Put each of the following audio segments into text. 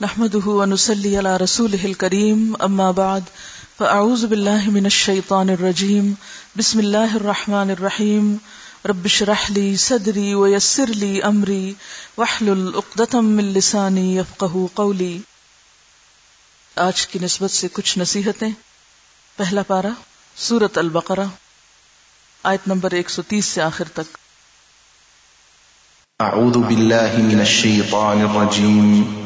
نحمده ونسلي على رسوله الكريم، أما بعد، فأعوذ بالله من الشيطان الرجيم، بسم الله الرحمن الرحيم، رب اشرح لي صدري ويسر لي أمري، واحلل عقدة من لساني يفقه قولي۔ آج کی نسبت سے کچھ نصیحتیں۔ پہلا پارا سورت البقرہ، آیت نمبر 130 سے آخر تک۔ أعوذ بالله من الشيطان الرجيم۔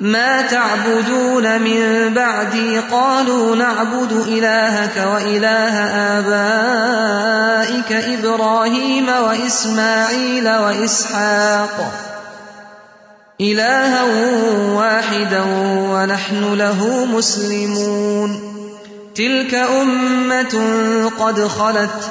ما تعبدون من بعدي قالوا نعبد إلهك وإله آبائك إبراهيم وإسماعيل وإسحاق إلها واحدا ونحن له مسلمون تلك أمة قد خلت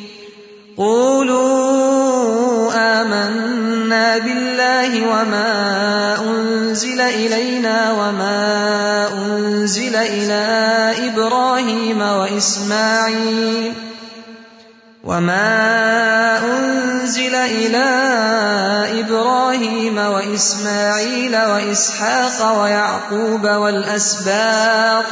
قولوا آمنا بالله وما أنزل إلينا وما أنزل إلى إبراهيم وإسماعيل وما أنزل إلى إبراهيم وإسماعيل وإسحاق ويعقوب والأسباط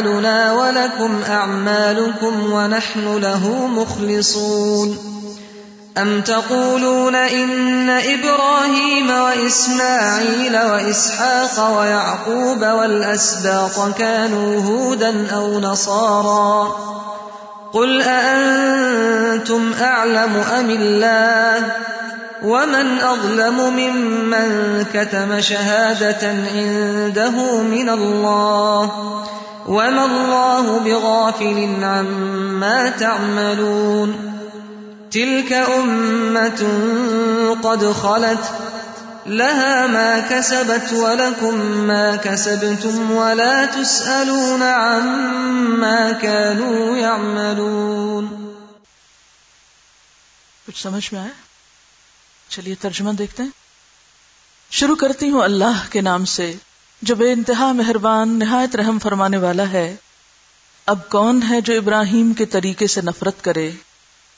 أعمالنا ولكم أعمالكم ونحن له مخلصون أم تقولون إن إبراهيم وإسماعيل وإسحاق ويعقوب والأسباط كانوا هودا أو نصارا قل أأنتم أعلم أم الله ومن أظلم ممن كتم شهادة عنده من الله وما الله بغافل عما تعملون تلك أمة قد خلت لها ما كسبت ولكم ما كسبتم ولا تسألون عما كانوا يعملون کچھ سمجھ میں آیا؟ چلیے ترجمہ دیکھتے ہیں۔ شروع کرتی ہوں اللہ کے نام سے۔ جو بے انتہا مہربان نہایت رحم فرمانے والا ہے، اب کون ہے جو ابراہیم کے طریقے سے نفرت کرے؟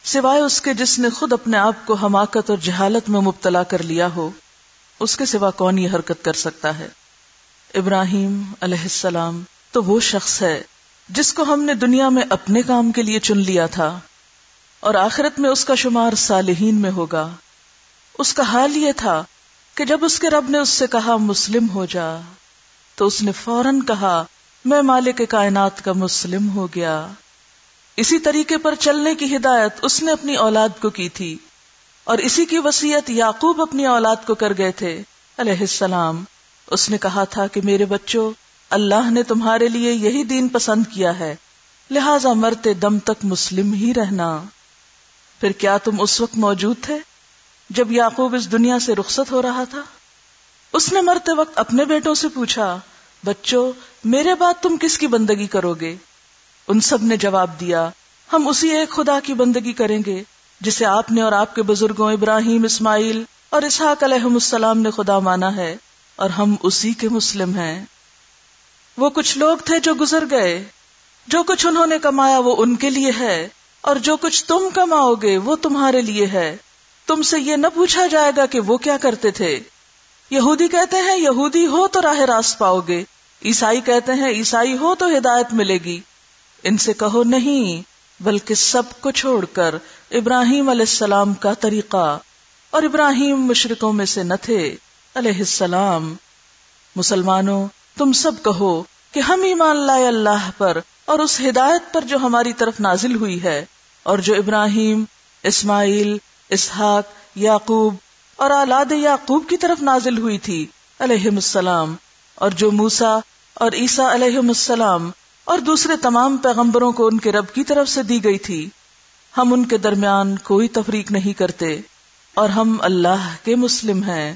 سوائے اس کے جس نے خود اپنے آپ کو حماقت اور جہالت میں مبتلا کر لیا ہو، اس کے سوا کون یہ حرکت کر سکتا ہے؟ ابراہیم علیہ السلام تو وہ شخص ہے جس کو ہم نے دنیا میں اپنے کام کے لیے چن لیا تھا، اور آخرت میں اس کا شمار صالحین میں ہوگا۔ اس کا حال یہ تھا کہ جب اس کے رب نے اس سے کہا مسلم ہو جا تو اس نے فوراً کہا، میں مالک کائنات کا مسلم ہو گیا۔ اسی طریقے پر چلنے کی ہدایت اس نے اپنی اولاد کو کی تھی۔ اور اسی کی وسیعت یعقوب اپنی اولاد کو کر گئے تھے۔ علیہ السلام، اس نے کہا تھا کہ میرے بچوں، اللہ نے تمہارے لیے یہی دین پسند کیا ہے۔ لہذا مرتے دم تک مسلم ہی رہنا۔ پھر کیا تم اس وقت موجود تھے جب یعقوب اس دنیا سے رخصت ہو رہا تھا؟ اس نے مرتے وقت اپنے بیٹوں سے پوچھا، بچوں، میرے بعد تم کس کی بندگی کرو گے؟ ان سب نے جواب دیا، ہم اسی ایک خدا کی بندگی کریں گے، جسے آپ نے اور آپ کے بزرگوں ابراہیم، اسماعیل اور اسحاق علیہ السلام نے خدا مانا ہے، اور ہم اسی کے مسلم ہیں۔ وہ کچھ لوگ تھے جو گزر گئے۔ جو کچھ انہوں نے کمایا وہ ان کے لیے ہے، اور جو کچھ تم کماؤ گے وہ تمہارے لیے ہے۔ تم سے یہ نہ پوچھا جائے گا کہ وہ کیا کرتے تھے۔ یہودی کہتے ہیں یہودی ہو تو راہ راست پاؤ گے۔ عیسائی کہتے ہیں عیسائی ہو تو ہدایت ملے گی۔ ان سے کہو نہیں، بلکہ سب کو چھوڑ کر ابراہیم علیہ السلام کا طریقہ۔ اور ابراہیم مشرقوں میں سے نہ تھے۔ علیہ السلام۔ مسلمانوں، تم سب کہو کہ ہم ایمان لائے اللہ پر اور اس ہدایت پر جو ہماری طرف نازل ہوئی ہے۔ اور جو ابراہیم، اسماعیل، اسحاق، یعقوب اور اولاد یعقوب کی طرف نازل ہوئی تھی علیہ السلام۔ اور جو موسا اور عیسا علیہ السلام اور دوسرے تمام پیغمبروں کو ان کے رب کی طرف سے دی گئی تھی، ہم ان کے درمیان کوئی تفریق نہیں کرتے، اور ہم اللہ کے مسلم ہیں۔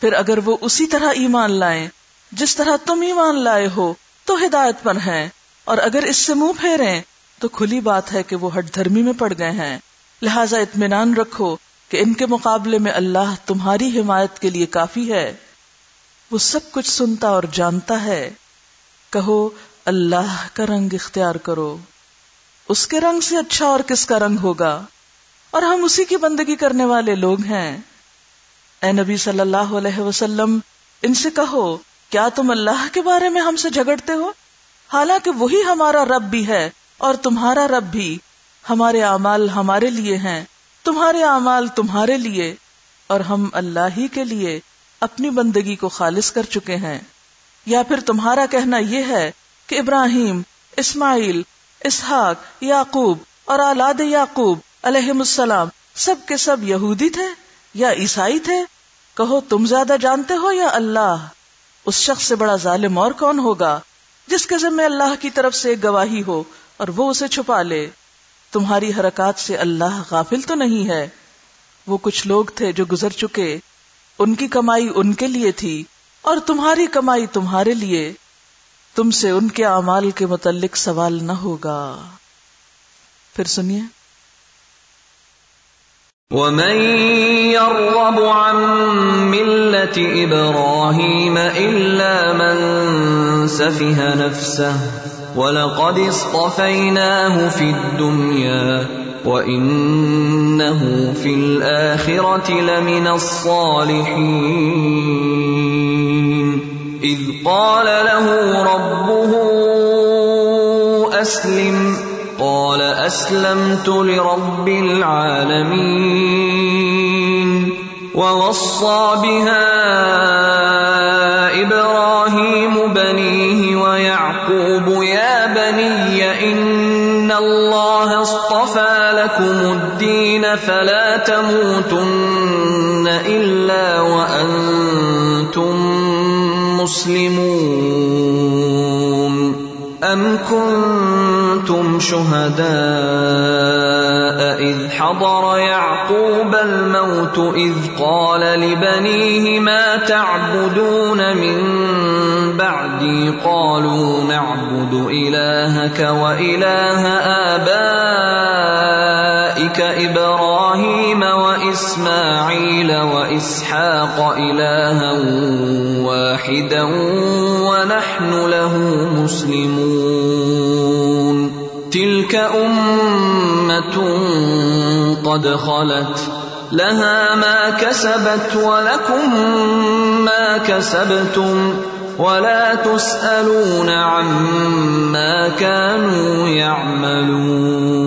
پھر اگر وہ اسی طرح ایمان لائیں، جس طرح تم ایمان لائے ہو، تو ہدایت پر ہیں۔ اور اگر اس سے منہ پھیریں، تو کھلی بات ہے کہ وہ ہٹ دھرمی میں پڑ گئے ہیں۔ لہذا اطمینان رکھو کہ ان کے مقابلے میں اللہ تمہاری حمایت کے لیے کافی ہے۔ وہ سب کچھ سنتا اور جانتا ہے۔ کہو، اللہ کا رنگ اختیار کرو۔ اس کے رنگ سے اچھا اور کس کا رنگ ہوگا؟ اور ہم اسی کی بندگی کرنے والے لوگ ہیں۔ اے نبی صلی اللہ علیہ وسلم، ان سے کہو، کیا تم اللہ کے بارے میں ہم سے جھگڑتے ہو؟ حالانکہ وہی ہمارا رب بھی ہے اور تمہارا رب بھی ہمارے اعمال ہمارے لیے ہیں۔ تمہارے اعمال تمہارے لیے اور ہم اللہ ہی کے لیے اپنی بندگی کو خالص کر چکے ہیں۔ یا پھر تمہارا کہنا یہ ہے کہ ابراہیم، اسماعیل، اسحاق، یعقوب اور اولاد یعقوب علیہ السلام سب کے سب یہودی تھے یا عیسائی تھے؟ کہو تم زیادہ جانتے ہو یا اللہ؟ اس شخص سے بڑا ظالم اور کون ہوگا جس کے ذمے اللہ کی طرف سے ایک گواہی ہو اور وہ اسے چھپا لے؟ تمہاری حرکات سے اللہ غافل تو نہیں ہے۔ وہ کچھ لوگ تھے جو گزر چکے، ان کی کمائی ان کے لیے تھی اور تمہاری کمائی تمہارے لیے۔ تم سے ان کے اعمال کے متعلق سوال نہ ہوگا۔ پھر سنیے۔ ومن يرغب عن ملة إبراهيم إلا من سفه نفسه ولقد اصطفيناه في الدنيا وإنه في الآخرة لمن الصالحين إذ قال له ربه أسلم قال اسلمت لرب العالمين ووصى بها ابراهيم فلا تموتن الا وانتم مسلمون. ام كنتم شهداء اذ حضر يعقوب الموت اذ قال لبنيه ما تعبدون من بعدي؟ قالوا نعبد الهك واله ابائك ابراهيم واسماعيل واسحاق الها واحدا ونحن له مسلمون. تلك امه قد خلت، لها ما كسبت ولكم ما كسبتم، ولا تسالون عما كانوا يعملون.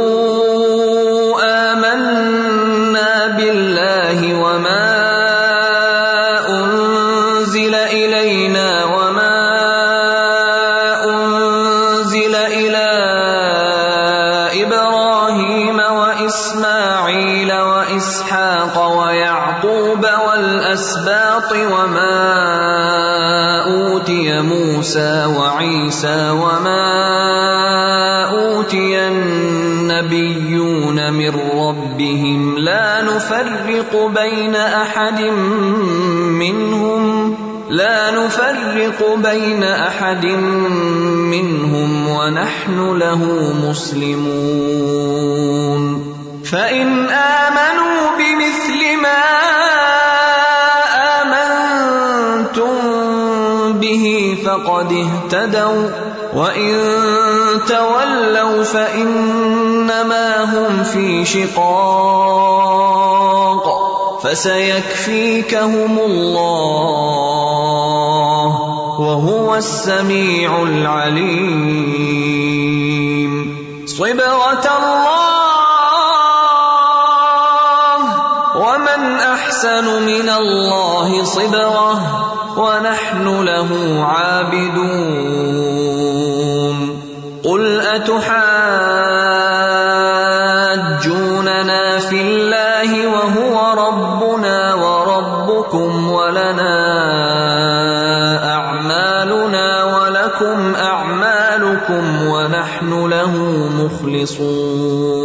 وما أوتي موسى وعيسى وما أوتي النبيون من ربهم لا نفرق بين أحد منهم، لا نفرق بين أحد منهم ونحن له مسلمون. فإن آمنوا بمثل ما فقد اهتدوا وإن تولوا فإنما هم في شقاق فسيكفيكهم الله وهو السميع العليم. صبغة الله ومن أحسن من الله صبغة. ونحن له عابدون. قل أتحاجوننا في الله وهو ربنا وربكم ولنا أعمالنا ولكم أعمالكم ونحن له مخلصون.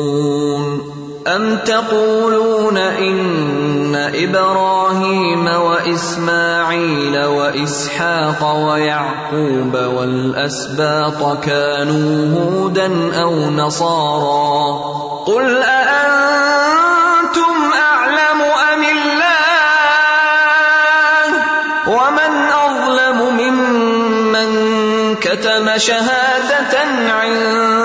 أم تقولون إن إبراهيم وإسماعيل وإسحاق ويعقوب والأسباط كانوا هودا أو نصارى قل أأنتم أعلم أم الله ومن أظلم ممن كتم شهادة عنده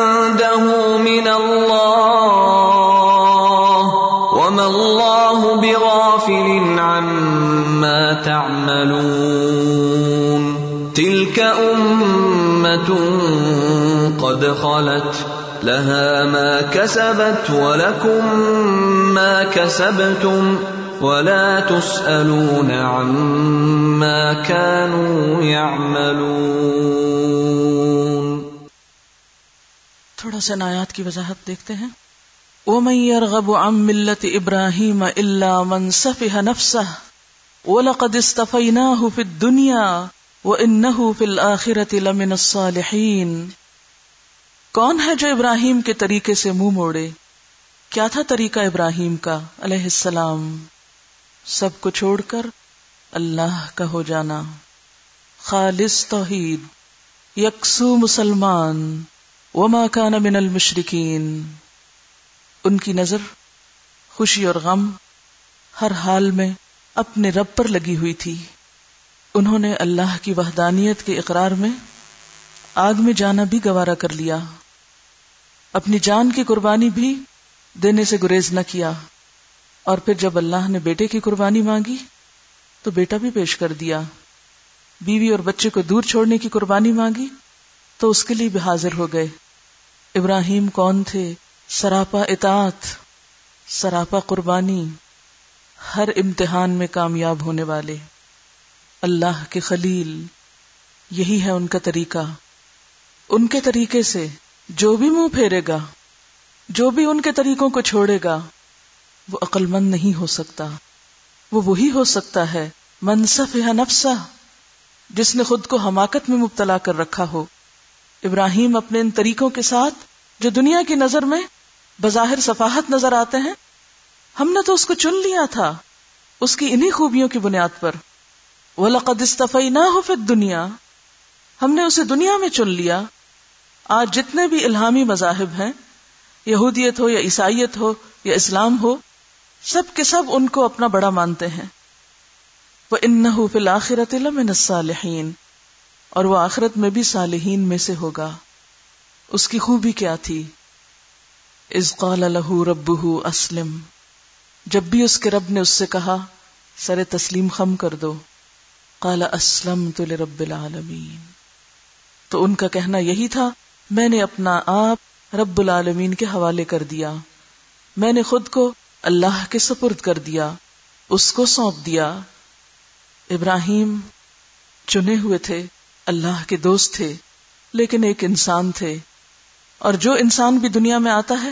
تعملون. تلك أمة قد خلت. لها ما كسبت ولكم ما كسبتم. ولا تسألون عما كانوا يعملون. تھوڑا سا نایات کی وضاحت دیکھتے ہیں. ومن يرغب عن ملة إبراهيم إلا من سفه نفسه ولقد استفيناه في الدنيا وإنه في الآخرة لمن الصالحين۔ کون ہے جو ابراہیم کے طریقے سے منہ موڑے؟ کیا تھا طریقہ ابراہیم کا، علیہ السلام؟ سب کو چھوڑ کر اللہ کا ہو جانا۔ خالص توحید۔ یکسو مسلمان۔ وما کان من المشرکین۔ ان کی نظر، خوشی اور غم ہر حال میں اپنے رب پر لگی ہوئی تھی۔ انہوں نے اللہ کی وحدانیت کے اقرار میں آگ میں جانا بھی گوارا کر لیا۔ اپنی جان کی قربانی بھی دینے سے گریز نہ کیا۔ اور پھر جب اللہ نے بیٹے کی قربانی مانگی، تو بیٹا بھی پیش کر دیا۔ بیوی اور بچے کو دور چھوڑنے کی قربانی مانگی، تو اس کے لیے بھی حاضر ہو گئے۔ ابراہیم کون تھے؟ سراپا اطاعت، سراپا قربانی۔ ہر امتحان میں کامیاب ہونے والے اللہ کے خلیل، یہی ہے ان کا طریقہ۔ ان کے طریقے سے جو بھی منہ پھیرے گا، جو بھی ان کے طریقوں کو چھوڑے گا، وہ عقل مند نہیں ہو سکتا۔ وہ وہی ہو سکتا ہے منصف ہے نفسا جس نے خود کو حماقت میں مبتلا کر رکھا ہو۔ ابراہیم اپنے ان طریقوں کے ساتھ جو دنیا کی نظر میں بظاہر صفاحت نظر آتے ہیں ہم نے تو اس کو چن لیا تھا، اس کی انہی خوبیوں کی بنیاد پر۔ وہ لقد استفی نہ ہو پھر دنیا ہم نے اسے دنیا میں چن لیا۔ آج جتنے بھی الہامی مذاہب ہیں، یہودیت ہو یا عیسائیت ہو یا اسلام ہو، سب کے سب ان کو اپنا بڑا مانتے ہیں۔ وہ ان فی الآخرت من الصالحین اور وہ آخرت میں بھی صالحین میں سے ہوگا۔ اس کی خوبی کیا تھی؟ از قال له ربه اسلم جب بھی اس کے رب نے اس سے کہا، سر تسلیم خم کر دو۔ قال اسلم تو رب العالمین۔ تو ان کا کہنا یہی تھا، میں نے اپنا آپ رب العالمین کے حوالے کر دیا۔ میں نے خود کو اللہ کے سپرد کر دیا، اس کو سونپ دیا۔ ابراہیم چنے ہوئے تھے، اللہ کے دوست تھے، لیکن ایک انسان تھے۔ اور جو انسان بھی دنیا میں آتا ہے،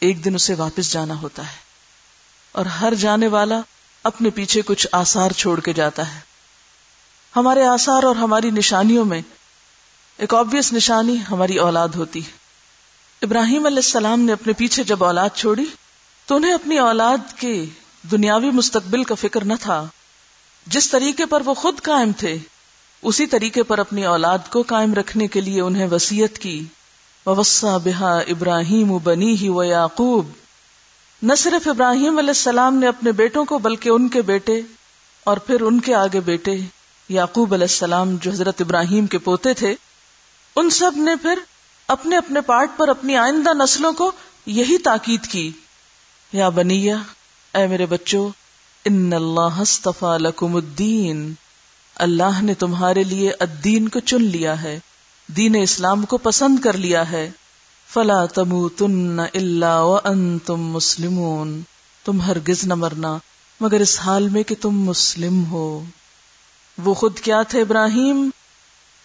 ایک دن اسے واپس جانا ہوتا ہے۔ اور ہر جانے والا اپنے پیچھے کچھ آسار چھوڑ کے جاتا ہے۔ ہمارے آسار اور ہماری نشانیوں میں ایک آبیس نشانی ہماری اولاد ہوتی ہے۔ ابراہیم علیہ السلام نے اپنے پیچھے جب اولاد چھوڑی تو انہیں اپنی اولاد کے دنیاوی مستقبل کا فکر نہ تھا۔ جس طریقے پر وہ خود قائم تھے، اسی طریقے پر اپنی اولاد کو قائم رکھنے کے لیے انہیں وسیعت کی۔ وسا بحا ابراہیم بنی ہی و یعقوب نہ صرف ابراہیم علیہ السلام نے اپنے بیٹوں کو، بلکہ ان کے بیٹے اور پھر ان کے آگے بیٹے یعقوب علیہ السلام جو حضرت ابراہیم کے پوتے تھے، ان سب نے پھر اپنے اپنے پارٹ پر اپنی آئندہ نسلوں کو یہی تاکید کی۔ یا بنیا اے میرے بچوں، ان اللہ لکم الدین۔ اللہ نے تمہارے لیے الدین کو چن لیا ہے، دین اسلام کو پسند کر لیا ہے۔ فلا تموتن الا وانتم مسلمون۔ تم ہرگز نہ مرنا، مگر اس حال میں کہ تم مسلم ہو۔ وہ خود کیا تھے ابراہیم؟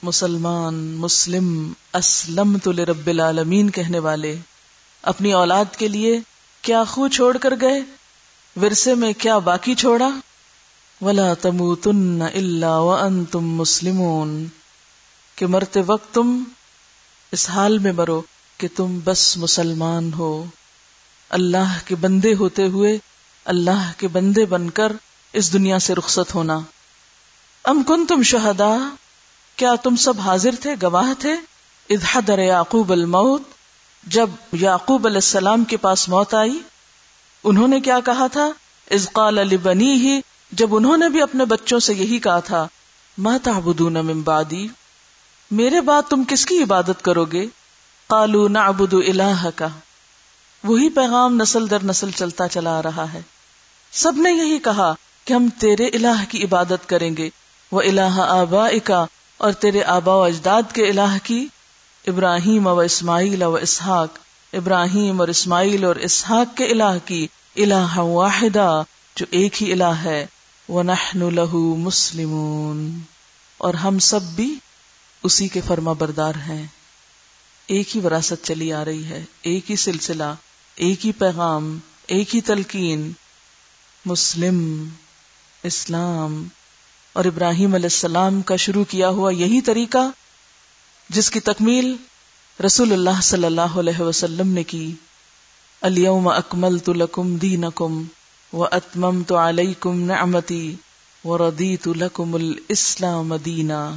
مسلمان، مسلم اسلم تو رب العالمین کہنے والے۔ اپنی اولاد کے لیے کیا خو چھوڑ کر گئے؟ ورثے میں کیا باقی چھوڑا؟ ولا تموتن الا وانتم مسلمون۔ کہ مرتے وقت تم اس حال میں مرو۔ کہ تم بس مسلمان ہو۔ اللہ کے بندے ہوتے ہوئے اللہ کے بندے بن کر اس دنیا سے رخصت ہونا۔ ام کن تم شہدا؟ کیا تم سب حاضر تھے، گواہ تھے؟ ادحدر یعقوب الموت۔ جب یعقوب علیہ السلام کے پاس موت آئی، انہوں نے کیا کہا تھا؟ از قال علی بنی ہی جب انہوں نے بھی اپنے بچوں سے یہی کہا تھا، ما تعبدون من بعدی؟ میرے بعد تم کس کی عبادت کرو گے؟ کالو نعبد الہ کا وہی پیغام نسل در نسل چلتا چلا آ رہا ہے۔ سب نے یہی کہا کہ ہم تیرے الہ کی عبادت کریں گے۔ وہ الہ آبا اور تیرے آبا و اجداد کے الہ کی۔ ابراہیم و اسماعیل و اسحاق۔ ابراہیم اور اسماعیل اور اسحاق کے الہ کی۔ الہ واحدہ جو ایک ہی الہ ہے۔ وہ نحن لہو مسلمون۔ اور ہم سب بھی اسی کے فرما بردار ہیں۔ ایک ہی وراثت چلی آ رہی ہے، ایک ہی سلسلہ، ایک ہی پیغام، ایک ہی تلقین۔ مسلم، اسلام اور ابراہیم علیہ السلام کا شروع کیا ہوا یہی طریقہ جس کی تکمیل رسول اللہ صلی اللہ علیہ وسلم نے کی۔ اليوم اکملت لکم دینکم و اتممت تو علیکم نعمتی و ردیت لکم الاسلام دینا۔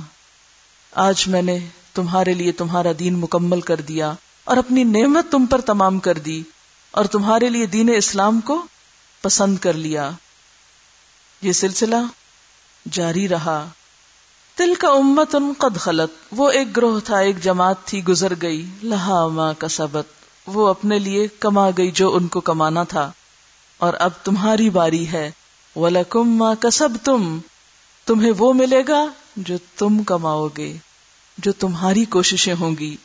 آج میں نے تمہارے لیے تمہارا دین مکمل کر دیا اور اپنی نعمت تم پر تمام کر دی اور تمہارے لیے دین اسلام کو پسند کر لیا۔ یہ سلسلہ جاری رہا۔ دل کا امت ان قد خلط وہ ایک گروہ تھا، ایک جماعت تھی، گزر گئی۔ لہا ماں کا سبق وہ اپنے لیے کما گئی جو ان کو کمانا تھا۔ اور اب تمہاری باری ہے۔ وَلَكُمْ ماں کا سب تم تمہیں وہ ملے گا جو تم کماؤ گے۔ جو تمہاری کوششیں ہوں گی۔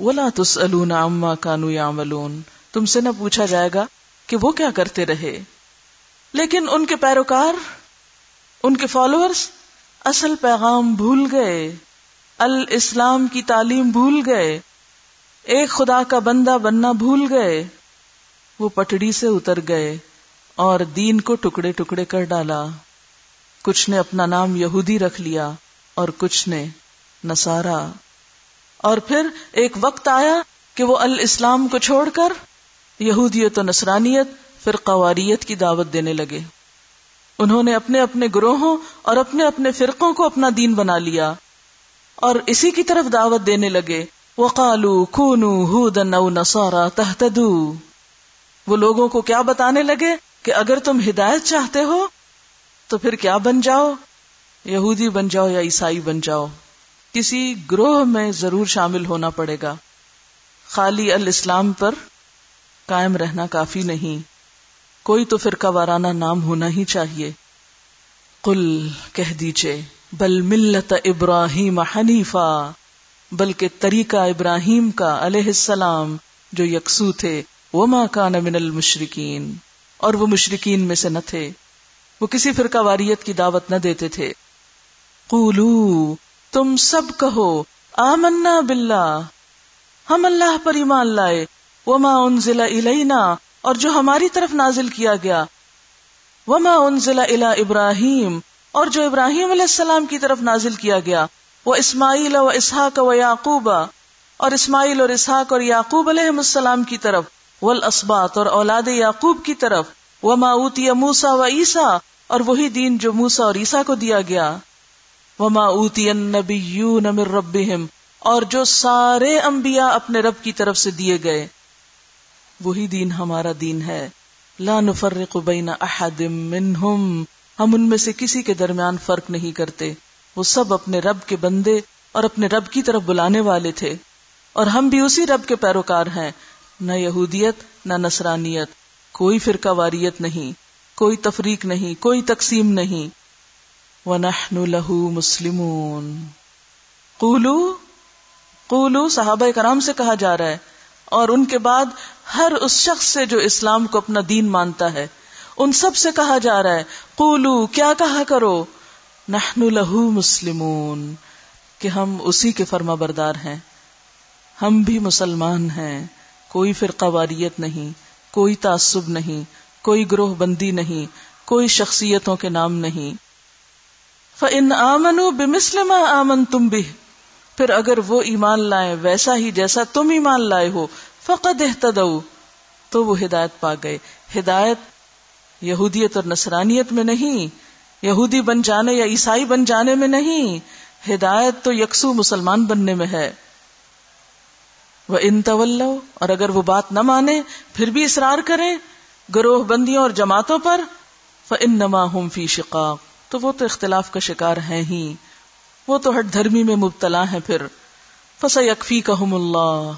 ولا تس اما کانو یا تم سے نہ پوچھا جائے گا کہ وہ کیا کرتے رہے۔ لیکن ان کے پیروکار، ان کے فالوورز اصل پیغام بھول گئے۔ الاسلام کی تعلیم بھول گئے۔ ایک خدا کا بندہ بننا بھول گئے۔ وہ پٹڑی سے اتر گئے اور دین کو ٹکڑے ٹکڑے کر ڈالا۔ کچھ نے اپنا نام یہودی رکھ لیا اور کچھ نے نسارا اور پھر ایک وقت آیا کہ وہ الاسلام کو چھوڑ کر یہودیت و نصرانیت پھر قواریت کی دعوت دینے لگے۔ انہوں نے اپنے اپنے گروہوں اور اپنے اپنے فرقوں کو اپنا دین بنا لیا۔ اور اسی کی طرف دعوت دینے لگے۔ وہ کالو خونو ہو نسارا تحتدو وہ لوگوں کو کیا بتانے لگے کہ اگر تم ہدایت چاہتے ہو تو پھر کیا بن جاؤ؟ یہودی بن جاؤ یا عیسائی بن جاؤ؟ کسی گروہ میں ضرور شامل ہونا پڑے گا۔ خالی الاسلام پر قائم رہنا کافی نہیں۔ کوئی تو فرقہ وارانہ نام ہونا ہی چاہیے۔ کل کہہ دیجیے، بل ملت ابراہیم حنیفا، بلکہ طریقہ ابراہیم کا علیہ السلام جو یکسو تھے وہ ماں کا من المشرقین اور وہ مشرقین میں سے نہ تھے۔ وہ کسی فرقہ واریت کی دعوت نہ دیتے تھے۔ قولو تم سب کہو، آمنا باللہ۔ ہم اللہ پر ایمان لائے۔ وما انزل الینا، اور جو ہماری طرف نازل کیا گیا۔ وما انزل الی ابراہیم، اور جو ابراہیم علیہ السلام کی طرف نازل کیا گیا۔ وہ اسماعیل و اسحاق و یعقوب، اور اسماعیل اور اسحاق اور یعقوب علیہ السلام کی طرف۔ والاسباط، اور اولاد یعقوب کی طرف۔ وما اوتی موسا و عیسا اور وہی دین جو موسا اور عیسا کو دیا گیا۔ وما اوتی النبیون من ربهم، اور جو سارے انبیاء اپنے رب کی طرف سے دیے گئے، وہی دین ہمارا دین ہے۔ لا نفرق بین احد منہم، ہم ان میں سے کسی کے درمیان فرق نہیں کرتے۔ وہ سب اپنے رب کے بندے اور اپنے رب کی طرف بلانے والے تھے۔ اور ہم بھی اسی رب کے پیروکار ہیں۔ نہ یہودیت، نہ نصرانیت۔ کوئی فرقہ واریت نہیں، کوئی تفریق نہیں، کوئی تقسیم نہیں۔ وَنَحْنُ لَهُ مُسْلِمُونَ۔ قولو قولو صحابہ کرام سے کہا جا رہا ہے، اور ان کے بعد ہر اس شخص سے جو اسلام کو اپنا دین مانتا ہے، ان سب سے کہا جا رہا ہے، قولو کیا کہا کرو؟ نحن لہو مسلمون، کہ ہم اسی کے فرما بردار ہیں۔ ہم بھی مسلمان ہیں، کوئی فرقہ واریت نہیں، کوئی تعصب نہیں، کوئی گروہ بندی نہیں، کوئی شخصیتوں کے نام نہیں۔ فَإِنْ آمَنُوا بِمِسْلِ مَا آمَنْتُمْ بِهِ پھر اگر وہ ایمان لائے ویسا ہی جیسا تم ایمان لائے ہو، فقد احتدو تو وہ ہدایت پا گئے۔ ہدایت یہودیت اور نصرانیت میں نہیں، یہودی بن جانے یا عیسائی بن جانے میں نہیں، ہدایت تو یکسو مسلمان بننے میں ہے۔ وہ ان طول اور اگر وہ بات نہ مانے، پھر بھی اصرار کریں گروہ بندیوں اور جماعتوں پر۔ ان نما ہوں فی شقاق تو وہ تو اختلاف کا شکار ہیں ہی۔ وہ تو ہٹ دھرمی میں مبتلا ہے پھر۔ فس یکفی اللہ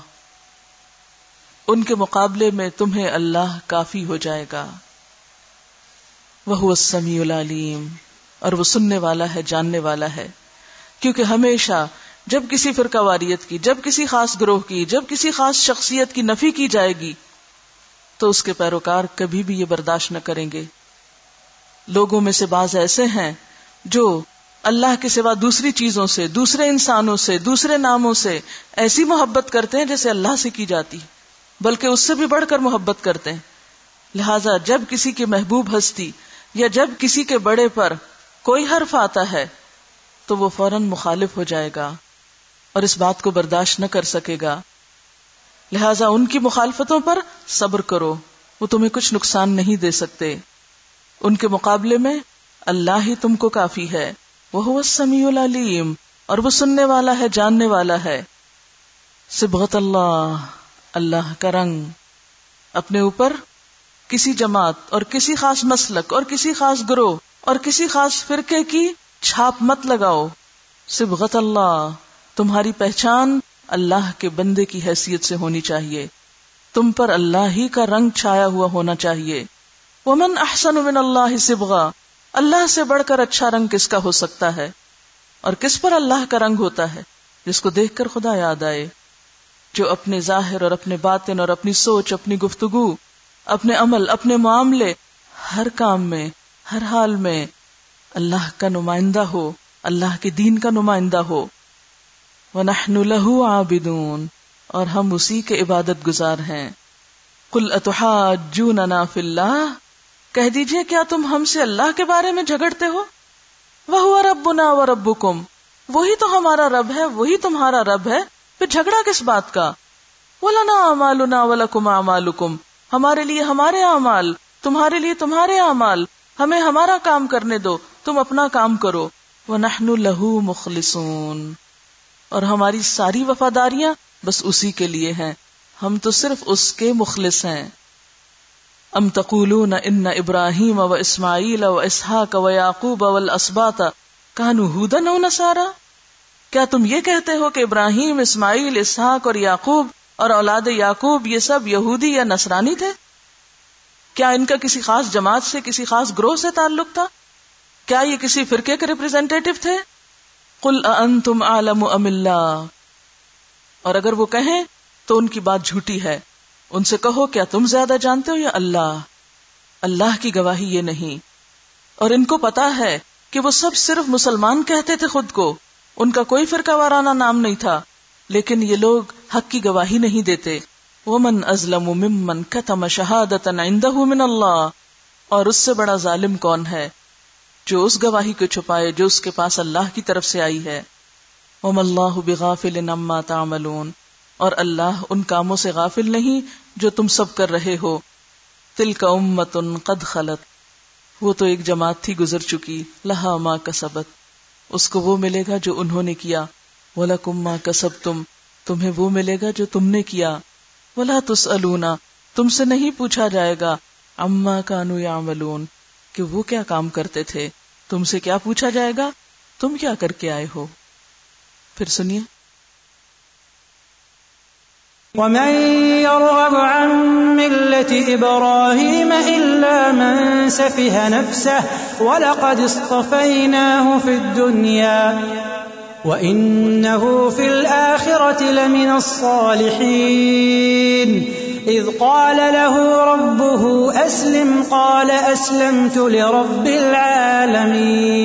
ان کے مقابلے میں تمہیں اللہ کافی ہو جائے گا۔ وہ سمیع العلیم اور وہ سننے والا ہے، جاننے والا ہے۔ کیونکہ ہمیشہ جب کسی فرقہ واریت کی، جب کسی خاص گروہ کی، جب کسی خاص شخصیت کی نفی کی جائے گی، تو اس کے پیروکار کبھی بھی یہ برداشت نہ کریں گے۔ لوگوں میں سے بعض ایسے ہیں جو اللہ کے سوا دوسری چیزوں سے، دوسرے انسانوں سے، دوسرے ناموں سے ایسی محبت کرتے ہیں جیسے اللہ سے کی جاتی بلکہ اس سے بھی بڑھ کر محبت کرتے ہیں۔ لہذا جب کسی کے محبوب ہستی یا جب کسی کے بڑے پر کوئی حرف آتا ہے، تو وہ فوراً مخالف ہو جائے گا اور اس بات کو برداشت نہ کر سکے گا۔ لہذا ان کی مخالفتوں پر صبر کرو، وہ تمہیں کچھ نقصان نہیں دے سکتے۔ ان کے مقابلے میں اللہ ہی تم کو کافی ہے۔ وہ سمیع العلیم۔ اور وہ سننے والا ہے، جاننے والا ہے۔ سبغت اللہ۔ اللہ کا رنگ۔ اپنے اوپر کسی جماعت اور کسی خاص مسلک اور کسی خاص گروہ اور کسی خاص فرقے کی چھاپ مت لگاؤ۔ سبغت اللہ۔ تمہاری پہچان اللہ کے بندے کی حیثیت سے ہونی چاہیے۔ تم پر اللہ ہی کا رنگ چھایا ہوا ہونا چاہیے۔ ومن احسن من اللہ سبغا، اللہ سے بڑھ کر اچھا رنگ کس کا ہو سکتا ہے؟ اور کس پر اللہ کا رنگ ہوتا ہے؟ جس کو دیکھ کر خدا یاد آئے۔ جو اپنے ظاہر اور اپنے باطن اور اپنی سوچ، اپنی گفتگو، اپنے عمل، اپنے معاملے، ہر کام میں، ہر حال میں اللہ کا نمائندہ ہو، اللہ کے دین کا نمائندہ ہو۔ وَنَحْنُ لَهُ عَابِدُونَ، اور ہم اسی کے عبادت گزار ہیں۔ قُلْ أَتُحَاجُّونَنَا فِي اللَّهِ؟ کہہ دیجیے کیا تم ہم سے اللہ کے بارے میں جھگڑتے ہو؟ وہ وَهُوَ رَبُّنَا وَرَبُّكُمْ وہی تو ہمارا رب ہے، وہی تمہارا رب ہے۔ پھر جھگڑا کس بات کا؟ وَلَنَا عَمَالُنَا وَلَكُمْ عَمَالُكُمْ ہمارے لیے ہمارے اعمال، تمہارے لیے تمہارے اعمال۔ ہمیں ہمارا کام کرنے دو، تم اپنا کام کرو۔ وَنَحْنُ لَهُ مُخْلِصُونَ۔ اور ہماری ساری وفاداریاں بس اسی کے لیے ہیں۔ ہم تو صرف اس کے مخلص ہیں۔ ام تقولون ان ابراہیم و اسماعیل و اسحاق و یعقوب و الاسباط کانو ہودن او نصارا؟ کیا تم یہ کہتے ہو کہ ابراہیم، اسماعیل، اسحاق اور یعقوب اور اولاد یعقوب یہ سب یہودی یا نصرانی تھے؟ کیا ان کا کسی خاص جماعت سے، کسی خاص گروہ سے تعلق تھا؟ کیا یہ کسی فرقے کے ریپرزینٹیو تھے؟ کل تم عالم ام اللہ۔ اور اگر وہ کہیں تو ان کی بات جھوٹی ہے۔ ان سے کہو، کیا تم زیادہ جانتے ہو یا اللہ؟ اللہ کی گواہی یہ نہیں۔ اور ان کو پتا ہے کہ وہ سب صرف مسلمان کہتے تھے خود کو۔ ان کا کوئی فرقہ وارانہ نام نہیں تھا، لیکن یہ لوگ حق کی گواہی نہیں دیتے۔ وہ من ازلم ممن کتم شہادت من اللہ اور اس سے بڑا ظالم کون ہے؟ جو اس گواہی کو چھپائے، جو اس کے پاس اللہ کی طرف سے آئی ہے۔ وم اللہ بغافل نما تعملون۔ اور اللہ ان کاموں سے غافل نہیں جو تم سب کر رہے ہو۔ تل کا امت ان قد خلط وہ تو ایک جماعت تھی گزر چکی۔ لہا ماں کا سبق اس کو وہ ملے گا جو انہوں نے کیا۔ ولا کما کسب تم تمہیں وہ ملے گا جو تم نے کیا۔ ولا تس تم سے نہیں پوچھا جائے گا۔ اما کانو یا ملون کہ وہ کیا کام کرتے تھے۔ تم سے کیا پوچھا جائے گا؟ تم کیا کر کے آئے ہو؟ پھر سنیے۔ ومن يرغب عن ملة إبراهيم إلا من سفه نفسه ولقد اصطفيناه في الدنيا وإنه في الآخرة لمن الصالحين إذ قال له ربه أسلم قال أسلمت لرب العالمين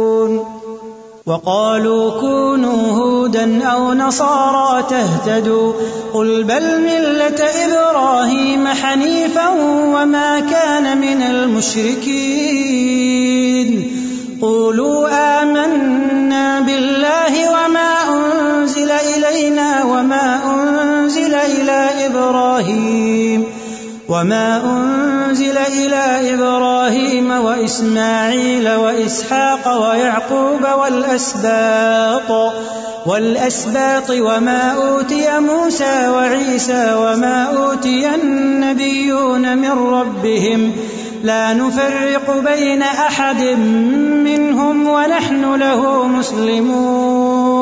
وقالوا كونوا هودا أو نصارى تهتدوا قل بل ملة إبراهيم حنيفا وما كان من المشركين قولوا آمنا بالله وما أنزل إلينا وما أنزل إلى إبراهيم وما أنزل إلى إبراهيم وإسماعيل وإسحاق ويعقوب والأسباط والأسباط وما أوتي موسى وعيسى وما أوتي النبيون من ربهم لا نفرق بين أحد منهم ونحن له مسلمون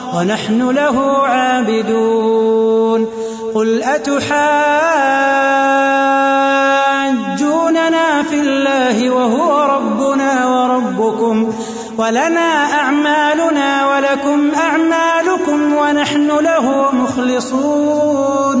ونحن له عابدون. قل أتحاجوننا في الله وهو ربنا وربكم ولنا أعمالنا ولكم أعمالكم ونحن له مخلصون.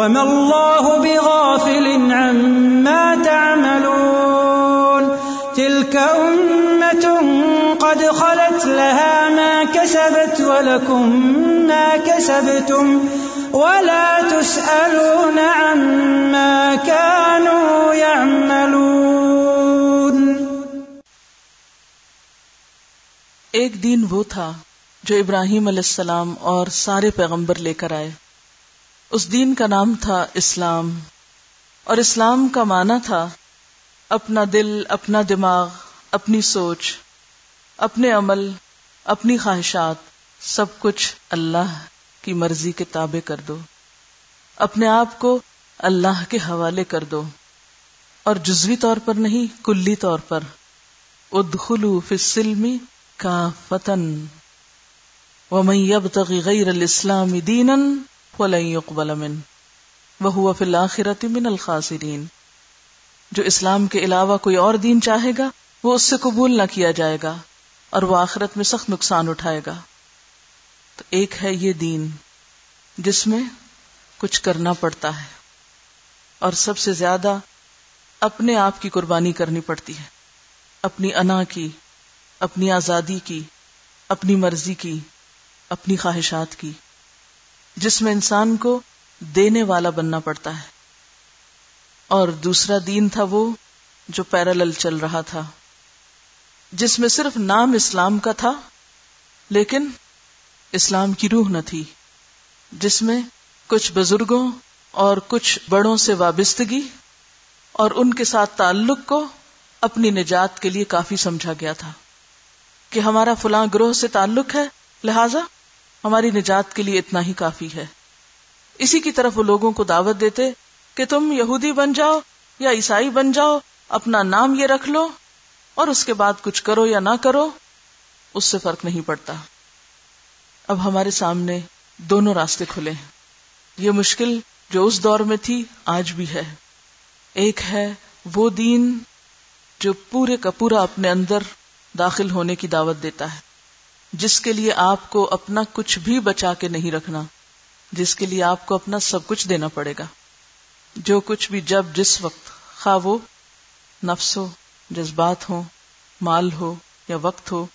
وما الله بغافل عما تعملون تلك أمة قد خلت لها ما كسبت ولكم ما كسبتم ولا تسألون عما كانوا يعملون ایک دین وہ تھا جو ابراہیم علیہ السلام اور سارے پیغمبر لے کر آئے۔ اس دین کا نام تھا اسلام اور اسلام کا معنی تھا اپنا دل، اپنا دماغ، اپنی سوچ، اپنے عمل، اپنی خواہشات، سب کچھ اللہ کی مرضی کے تابع کر دو۔ اپنے آپ کو اللہ کے حوالے کر دو۔ اور جزوی طور پر نہیں، کلی طور پر۔ ادخلو فی السلم کا فتن ومن يبتغي غیر الاسلام دینا فلن يقبل من وهو فی الاخرة من الخاسرین جو اسلام کے علاوہ کوئی اور دین چاہے گا، وہ اس سے قبول نہ کیا جائے گا، اور وہ آخرت میں سخت نقصان اٹھائے گا۔ تو ایک ہے یہ دین، جس میں کچھ کرنا پڑتا ہے، اور سب سے زیادہ اپنے آپ کی قربانی کرنی پڑتی ہے۔ اپنی انا کی، اپنی آزادی کی، اپنی مرضی کی، اپنی خواہشات کی۔ جس میں انسان کو دینے والا بننا پڑتا ہے۔ اور دوسرا دین تھا وہ جو پیرالل چل رہا تھا، جس میں صرف نام اسلام کا تھا، لیکن اسلام کی روح نہ تھی، جس میں کچھ بزرگوں اور کچھ بڑوں سے وابستگی اور ان کے ساتھ تعلق کو اپنی نجات کے لیے کافی سمجھا گیا تھا کہ ہمارا فلاں گروہ سے تعلق ہے، لہذا ہماری نجات کے لیے اتنا ہی کافی ہے۔ اسی کی طرف وہ لوگوں کو دعوت دیتے کہ تم یہودی بن جاؤ یا عیسائی بن جاؤ، اپنا نام یہ رکھ لو اور اس کے بعد کچھ کرو یا نہ کرو، اس سے فرق نہیں پڑتا۔ اب ہمارے سامنے دونوں راستے کھلے۔ ہیں یہ مشکل جو اس دور میں تھی، آج بھی ہے۔ ایک ہے وہ دین جو پورے کا پورا اپنے اندر داخل ہونے کی دعوت دیتا ہے۔ جس کے لیے آپ کو اپنا کچھ بھی بچا کے نہیں رکھنا، جس کے لیے آپ کو اپنا سب کچھ دینا پڑے گا۔ جو کچھ بھی جب جس وقت خواہ وہ نفس ہو، جذبات ہو مال ہو یا وقت ہو،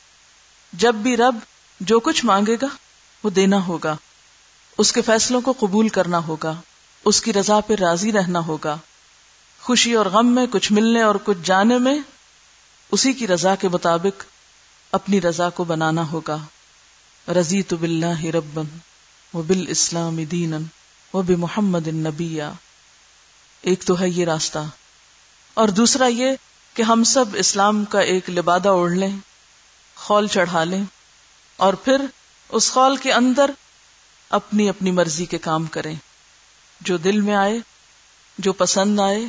جب بھی رب جو کچھ مانگے گا، وہ دینا ہوگا۔ اس کے فیصلوں کو قبول کرنا ہوگا۔ اس کی رضا پہ راضی رہنا ہوگا۔ خوشی اور غم میں کچھ ملنے اور کچھ جانے میں، اسی کی رضا کے مطابق اپنی رضا کو بنانا ہوگا۔ رضی تو بلّہ ربن وہ بال اسلام دین وہ بے محمد نبیا ایک تو ہے یہ راستہ۔ اور دوسرا یہ کہ ہم سب اسلام کا ایک لبادہ اوڑھ لیں، خول چڑھا لیں، اور پھر اس خول کے اندر اپنی اپنی مرضی کے کام کریں۔ جو دل میں آئے، جو پسند آئے،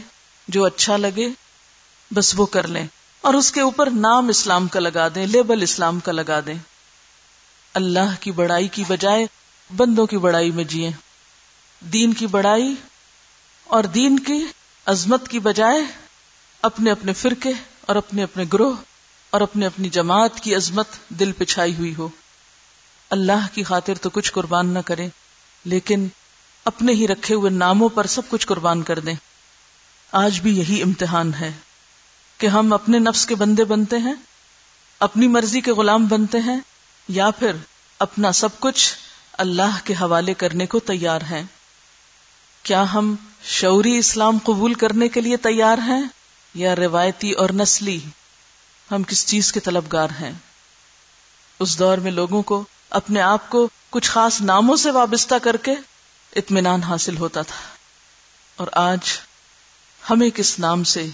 جو اچھا لگے، بس وہ کر لیں۔ اور اس کے اوپر نام اسلام کا لگا دیں، لیبل اسلام کا لگا دیں۔ اللہ کی بڑائی کی بجائے بندوں کی بڑائی میں جیے دین کی بڑائی اور دین کی عظمت کی بجائے اپنے اپنے فرقے اور اپنے اپنے گروہ اور اپنے اپنی جماعت کی عظمت دل پچھائی ہوئی ہو۔ اللہ کی خاطر تو کچھ قربان نہ کریں، لیکن اپنے ہی رکھے ہوئے ناموں پر سب کچھ قربان کر دیں۔ آج بھی یہی امتحان ہے۔ کہ ہم اپنے نفس کے بندے بنتے ہیں، اپنی مرضی کے غلام بنتے ہیں، یا پھر اپنا سب کچھ اللہ کے حوالے کرنے کو تیار ہیں۔ کیا ہم شعوری اسلام قبول کرنے کے لیے تیار ہیں یا روایتی اور نسلی؟ ہم کس چیز کے طلبگار ہیں؟ اس دور میں لوگوں کو اپنے آپ کو کچھ خاص ناموں سے وابستہ کر کے اطمینان حاصل ہوتا تھا۔ اور آج ہمیں کس نام سے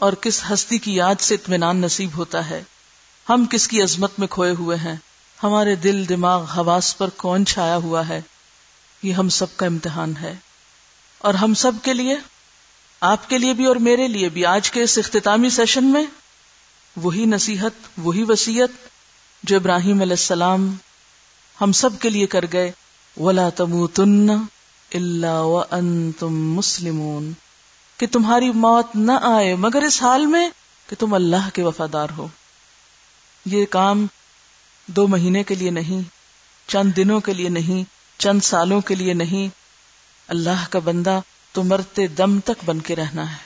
اور کس ہستی کی یاد سے اطمینان نصیب ہوتا ہے؟ ہم کس کی عظمت میں کھوئے ہوئے ہیں؟ ہمارے دل دماغ حواس پر کون چھایا ہوا ہے؟ یہ ہم سب کا امتحان ہے۔ اور ہم سب کے لیے؟ آپ کے لیے بھی اور میرے لیے بھی۔ آج کے اس اختتامی سیشن میں وہی نصیحت، وہی وسیعت جو ابراہیم علیہ السلام ہم سب کے لیے کر گئے۔ ولا تم تن اللہ تم مسلم کہ تمہاری موت نہ آئے، مگر اس حال میں کہ تم اللہ کے وفادار ہو۔ یہ کام دو مہینے کے لیے نہیں، چند دنوں کے لیے نہیں، چند سالوں کے لیے نہیں۔ اللہ کا بندہ تو مرتے دم تک بن کے رہنا ہے۔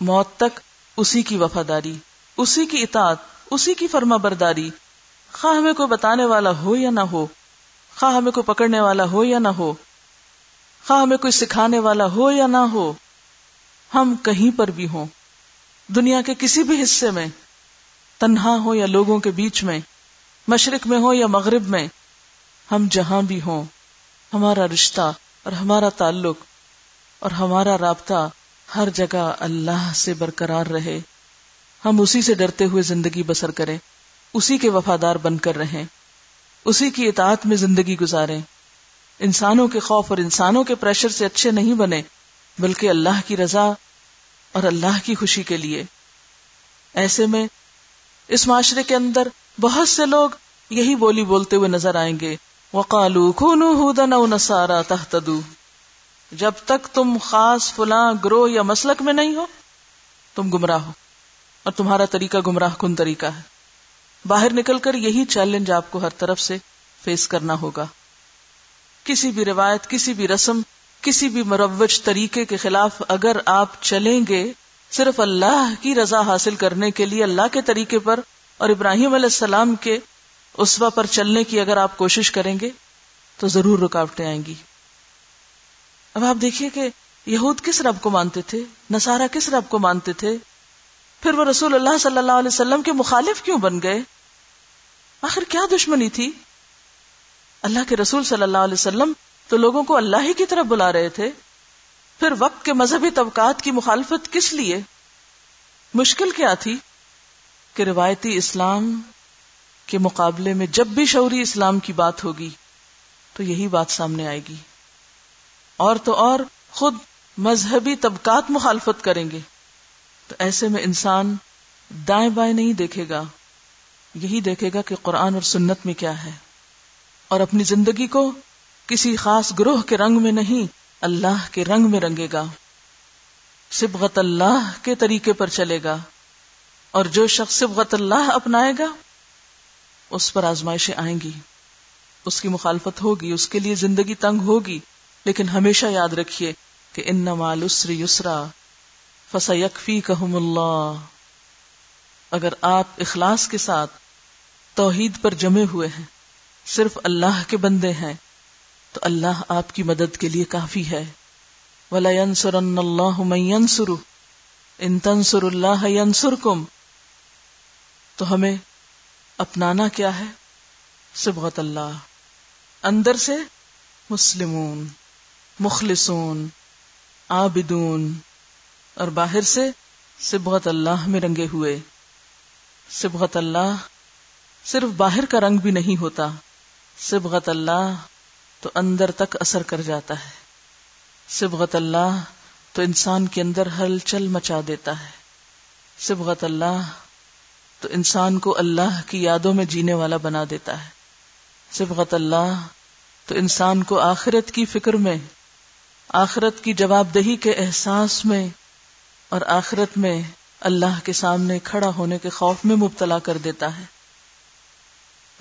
موت تک اسی کی وفاداری، اسی کی اطاعت، اسی کی فرما برداری۔ خواہ ہمیں کوئی بتانے والا ہو یا نہ ہو، خواہ ہمیں کوئی پکڑنے والا ہو یا نہ ہو خواہ ہمیں کوئی سکھانے والا ہو یا نہ ہو، ہم کہیں پر بھی ہوں۔ دنیا کے کسی بھی حصے میں، تنہا ہو یا لوگوں کے بیچ میں، مشرق میں ہو یا مغرب میں، ہم جہاں بھی ہوں، ہمارا رشتہ اور ہمارا تعلق اور ہمارا رابطہ ہر جگہ اللہ سے برقرار رہے۔ ہم اسی سے ڈرتے ہوئے زندگی بسر کریں، اسی کے وفادار بن کر رہیں، اسی کی اطاعت میں زندگی گزاریں۔ انسانوں کے خوف اور انسانوں کے پریشر سے اچھے نہیں بنے، بلکہ اللہ کی رضا اور اللہ کی خوشی کے لیے۔ ایسے میں اس معاشرے کے اندر بہت سے لوگ یہی بولی بولتے ہوئے نظر آئیں گے وقالو خونو ہودن او نسارا تہتدو جب تک تم خاص فلاں گروہ یا مسلک میں نہیں ہو، تم گمراہ ہو۔ اور تمہارا طریقہ گمراہ کن طریقہ ہے۔ باہر نکل کر یہی چیلنج آپ کو ہر طرف سے فیس کرنا ہوگا۔ کسی بھی روایت، کسی بھی رسم، کسی بھی مروج طریقے کے خلاف اگر آپ چلیں گے، صرف اللہ کی رضا حاصل کرنے کے لیے، اللہ کے طریقے پر اور ابراہیم علیہ السلام کے اسوا پر چلنے کی اگر آپ کوشش کریں گے، تو ضرور رکاوٹیں آئیں گی۔ اب آپ دیکھیے کہ یہود کس رب کو مانتے تھے؟ نسارا کس رب کو مانتے تھے؟ پھر وہ رسول اللہ صلی اللہ علیہ وسلم کے مخالف کیوں بن گئے؟ آخر کیا دشمنی تھی؟ اللہ کے رسول صلی اللہ علیہ وسلم تو لوگوں کو اللہ ہی کی طرف بلا رہے تھے۔ پھر وقت کے مذہبی طبقات کی مخالفت کس لیے؟ مشکل کیا تھی کہ روایتی اسلام کے مقابلے میں جب بھی شعوری اسلام کی بات ہوگی تو یہی بات سامنے آئے گی۔ اور تو اور خود مذہبی طبقات مخالفت کریں گے۔ تو ایسے میں انسان دائیں بائیں نہیں دیکھے گا۔ یہی دیکھے گا کہ قرآن اور سنت میں کیا ہے۔ اور اپنی زندگی کو کسی خاص گروہ کے رنگ میں نہیں، اللہ کے رنگ میں رنگے گا۔ سبغت اللہ کے طریقے پر چلے گا۔ اور جو شخص سبغت اللہ اپنائے گا، اس پر آزمائشیں آئیں گی۔ اس کی مخالفت ہوگی، اس کے لیے زندگی تنگ ہوگی۔ لیکن ہمیشہ یاد رکھیے کہ ان نمال یسرا فسا یکفی اللہ اگر آپ اخلاص کے ساتھ توحید پر جمے ہوئے ہیں صرف اللہ کے بندے ہیں، تو اللہ آپ کی مدد کے لیے کافی ہے۔ ولا ینسر اللہ ینسر ان تنسر اللہ ینسر کم تو ہمیں اپنانا کیا ہے؟ سبغت اللہ۔ اندر سے مسلمون، مخلصون، عابدون، اور باہر سے سبغت اللہ میں رنگے ہوئے۔ سبغت اللہ صرف باہر کا رنگ بھی نہیں ہوتا۔ سبغت اللہ تو اندر تک اثر کر جاتا ہے۔ سبغت اللہ تو انسان کے اندر ہلچل مچا دیتا ہے۔ سبغت اللہ تو انسان کو اللہ کی یادوں میں جینے والا بنا دیتا ہے۔ سبغت اللہ تو انسان کو آخرت کی فکر میں، آخرت کی جواب دہی کے احساس میں اور آخرت میں اللہ کے سامنے کھڑا ہونے کے خوف میں مبتلا کر دیتا ہے۔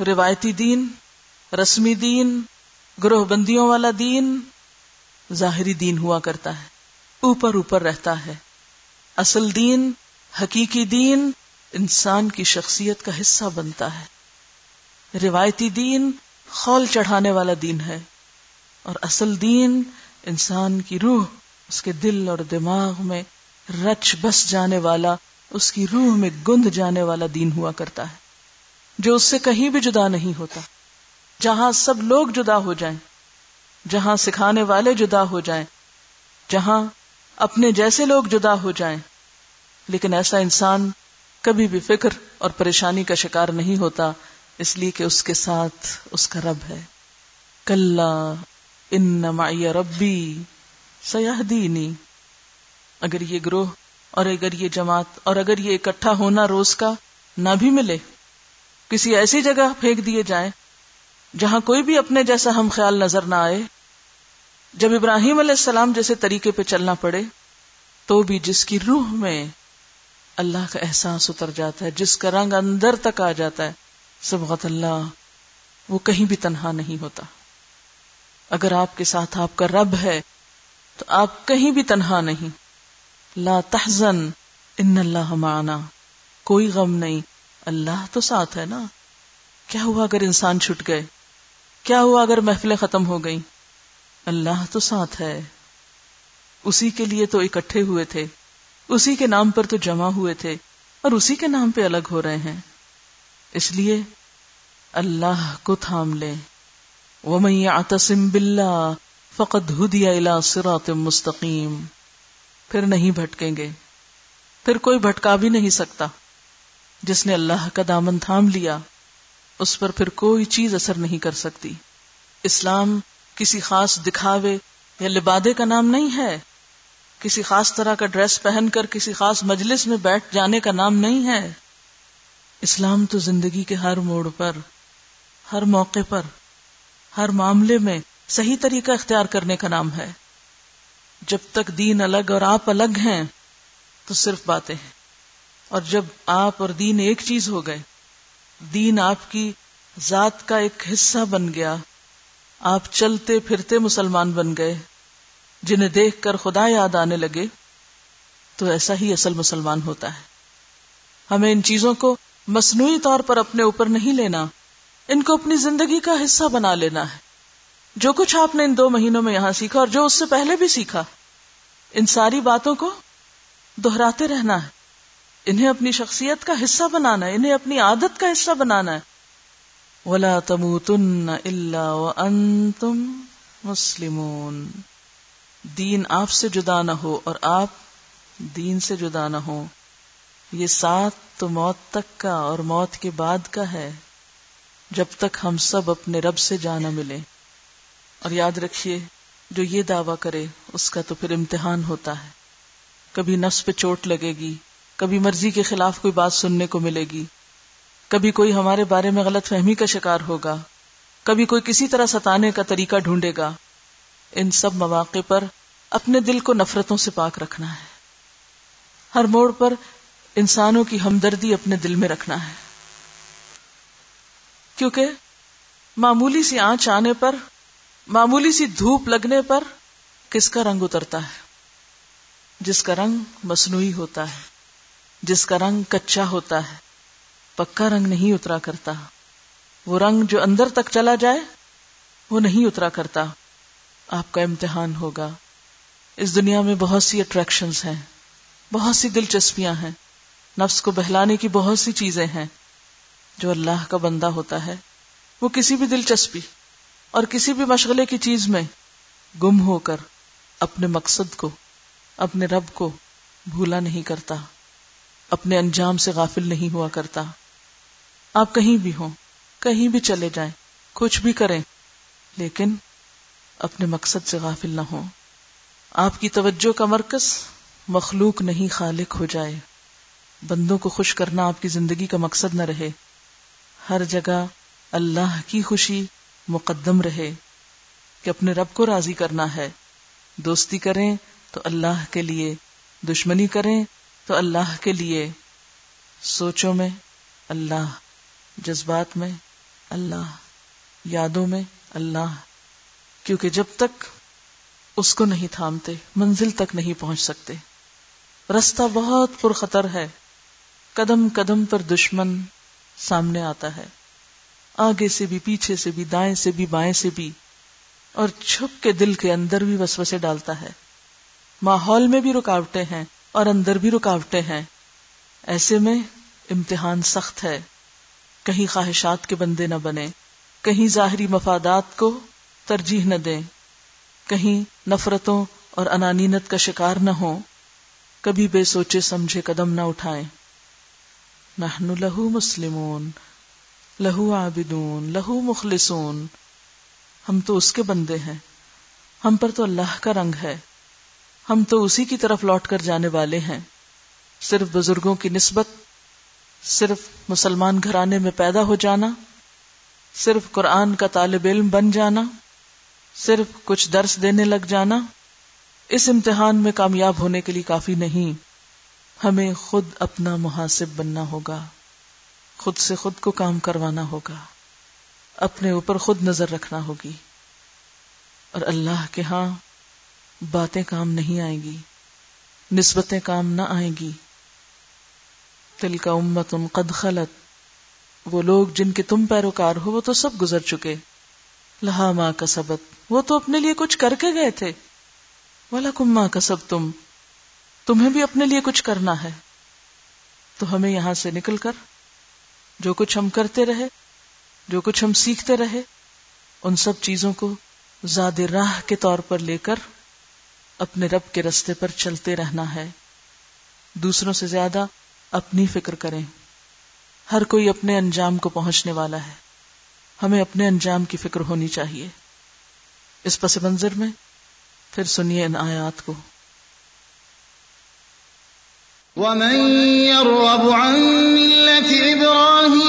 روایتی دین رسمی دین، گروہ بندیوں والا دین ظاہری دین ہوا کرتا ہے، اوپر اوپر رہتا ہے۔ اصل دین، حقیقی دین انسان کی شخصیت کا حصہ بنتا ہے۔ روایتی دین خول چڑھانے والا دین ہے۔ اور اصل دین انسان کی روح، اس کے دل اور دماغ میں رچ بس جانے والا، اس کی روح میں گند جانے والا دین ہوا کرتا ہے۔ جو اس سے کہیں بھی جدا نہیں ہوتا۔ جہاں سب لوگ جدا ہو جائیں، جہاں سکھانے والے جدا ہو جائیں، جہاں اپنے جیسے لوگ جدا ہو جائیں۔ لیکن ایسا انسان کبھی بھی فکر اور پریشانی کا شکار نہیں ہوتا، اس لیے کہ اس کے ساتھ اس کا رب ہے۔ کل ان ربی سیاح دینی اگر یہ گروہ اور اگر یہ جماعت اور اگر یہ اکٹھا ہونا روز کا نہ بھی ملے، کسی ایسی جگہ پھینک دیے جائیں جہاں کوئی بھی اپنے جیسا ہم خیال نظر نہ آئے، جب ابراہیم علیہ السلام جیسے طریقے پہ چلنا پڑے، تو بھی جس کی روح میں اللہ کا احساس اتر جاتا ہے، جس کا رنگ اندر تک آ جاتا ہے، سبغت اللہ، وہ کہیں بھی تنہا نہیں ہوتا۔ اگر آپ کے ساتھ آپ کا رب ہے، تو آپ کہیں بھی تنہا نہیں۔ لا تحزن، ان اللہ معنا۔ کوئی غم نہیں، اللہ تو ساتھ ہے نا۔ کیا ہوا اگر انسان چھٹ گئے؟ کیا ہوا اگر محفلیں ختم ہو گئیں؟ اللہ تو ساتھ ہے۔ اسی کے لیے تو اکٹھے ہوئے تھے۔ اسی کے نام پر تو جمع ہوئے تھے اور اسی کے نام پہ الگ ہو رہے ہیں۔ اس لیے اللہ کو تھام لیں۔ وہ آتسم بلا فقط ہدیا الا سرات مستقیم پھر نہیں بھٹکیں گے۔ پھر کوئی بھٹکا بھی نہیں سکتا۔ جس نے اللہ کا دامن تھام لیا۔ اس پر پھر کوئی چیز اثر نہیں کر سکتی۔ اسلام کسی خاص دکھاوے یا لبادے کا نام نہیں ہے۔ کسی خاص طرح کا ڈریس پہن کر کسی خاص مجلس میں بیٹھ جانے کا نام نہیں ہے۔ اسلام تو زندگی کے ہر موڑ پر، ہر موقع پر، ہر معاملے میں صحیح طریقہ اختیار کرنے کا نام ہے۔ جب تک دین الگ اور آپ الگ ہیں، تو صرف باتیں ہیں۔ اور جب آپ اور دین ایک چیز ہو گئے دین آپ کی ذات کا ایک حصہ بن گیا۔ آپ چلتے پھرتے مسلمان بن گئے۔ جنہیں دیکھ کر خدا یاد آنے لگے، تو ایسا ہی اصل مسلمان ہوتا ہے۔ ہمیں ان چیزوں کو مصنوعی طور پر اپنے اوپر نہیں لینا، ان کو اپنی زندگی کا حصہ بنا لینا ہے۔ جو کچھ آپ نے ان دو مہینوں میں یہاں سیکھا اور جو اس سے پہلے بھی سیکھا، ان ساری باتوں کو دہراتے رہنا ہے۔ انہیں اپنی شخصیت کا حصہ بنانا ہے، انہیں اپنی عادت کا حصہ بنانا ہے۔ ولا تموتن الا وانتم مسلمون۔ دین آپ سے جدا نہ ہو اور آپ دین سے جدا نہ ہو یہ ساتھ تو موت تک کا اور موت کے بعد کا ہے، جب تک ہم سب اپنے رب سے جانا ملے۔ اور یاد رکھیے، جو یہ دعویٰ کرے، اس کا تو پھر امتحان ہوتا ہے۔ کبھی نفس پہ چوٹ لگے گی کبھی مرضی کے خلاف کوئی بات سننے کو ملے گی۔ کبھی کوئی ہمارے بارے میں غلط فہمی کا شکار ہوگا۔ کبھی کوئی کسی طرح ستانے کا طریقہ ڈھونڈے گا۔ ان سب مواقع پر اپنے دل کو نفرتوں سے پاک رکھنا ہے۔ ہر موڑ پر انسانوں کی ہمدردی اپنے دل میں رکھنا ہے۔ کیونکہ معمولی سی آنچ آنے پر، معمولی سی دھوپ لگنے پر کس کا رنگ اترتا ہے؟ جس کا رنگ مصنوعی ہوتا ہے۔ جس کا رنگ کچا ہوتا ہے، پکا رنگ نہیں اترا کرتا۔ وہ رنگ جو اندر تک چلا جائے، وہ نہیں اترا کرتا۔ آپ کا امتحان ہوگا۔ اس دنیا میں بہت سی اٹریکشن ہیں۔ بہت سی دلچسپیاں ہیں۔ نفس کو بہلانے کی بہت سی چیزیں ہیں۔ جو اللہ کا بندہ ہوتا ہے، وہ کسی بھی دلچسپی اور کسی بھی مشغلے کی چیز میں گم ہو کر اپنے مقصد کو، اپنے رب کو بھولا نہیں کرتا۔ اپنے انجام سے غافل نہیں ہوا کرتا۔ آپ کہیں بھی ہوں، کہیں بھی چلے جائیں، کچھ بھی کریں، لیکن اپنے مقصد سے غافل نہ ہو آپ کی توجہ کا مرکز مخلوق نہیں خالق ہو جائے۔ بندوں کو خوش کرنا آپ کی زندگی کا مقصد نہ رہے۔ ہر جگہ اللہ کی خوشی مقدم رہے کہ اپنے رب کو راضی کرنا ہے۔ دوستی کریں تو اللہ کے لیے، دشمنی کریں تو اللہ کے لیے سوچوں میں، اللہ جذبات میں، اللہ یادوں میں، اللہ، کیونکہ جب تک اس کو نہیں تھامتے، منزل تک نہیں پہنچ سکتے۔ رستہ بہت پرخطر ہے۔ قدم قدم پر دشمن سامنے آتا ہے۔ آگے سے بھی، پیچھے سے بھی، دائیں سے بھی، بائیں سے بھی۔ اور چھپ کے دل کے اندر بھی وسوسے ڈالتا ہے۔ ماحول میں بھی رکاوٹیں ہیں۔ اور اندر بھی رکاوٹیں ہیں۔ ایسے میں امتحان سخت ہے۔ کہیں خواہشات کے بندے نہ بنے کہیں ظاہری مفادات کو ترجیح نہ دیں۔ کہیں نفرتوں اور انانینت کا شکار نہ ہو کبھی بے سوچے سمجھے قدم نہ اٹھائیں۔ نحن لہو مسلمون لہو عابدون لہو مخلصون۔ ہم تو اس کے بندے ہیں۔ ہم پر تو اللہ کا رنگ ہے۔ ہم تو اسی کی طرف لوٹ کر جانے والے ہیں۔ صرف بزرگوں کی نسبت، صرف مسلمان گھرانے میں پیدا ہو جانا، صرف قرآن کا طالب علم بن جانا، صرف کچھ درس دینے لگ جانا، اس امتحان میں کامیاب ہونے کے لیے کافی نہیں۔ ہمیں خود اپنا محاسب بننا ہوگا، خود سے خود کو کام کروانا ہوگا، اپنے اوپر خود نظر رکھنا ہوگی۔ اور اللہ کے ہاں باتیں کام نہیں آئیں گی، نسبتیں کام نہ آئیں گی۔ تل کا امت قد خلت۔ وہ لوگ جن کے تم پیروکار ہو، وہ تو سب گزر چکے۔ لہا ماں کا سبق وہ تو اپنے لیے کچھ کر کے گئے تھے۔ والا کم ماں کا سب تم تمہیں بھی اپنے لیے کچھ کرنا ہے۔ تو ہمیں یہاں سے نکل کر، جو کچھ ہم کرتے رہے، جو کچھ ہم سیکھتے رہے، ان سب چیزوں کو زیادہ راہ کے طور پر لے کر اپنے رب کے رستے پر چلتے رہنا ہے۔ دوسروں سے زیادہ اپنی فکر کریں۔ ہر کوئی اپنے انجام کو پہنچنے والا ہے۔ ہمیں اپنے انجام کی فکر ہونی چاہیے۔ اس پس منظر میں پھر سنیے ان آیات کو۔ ومن يرغب عن ملة إبراهيم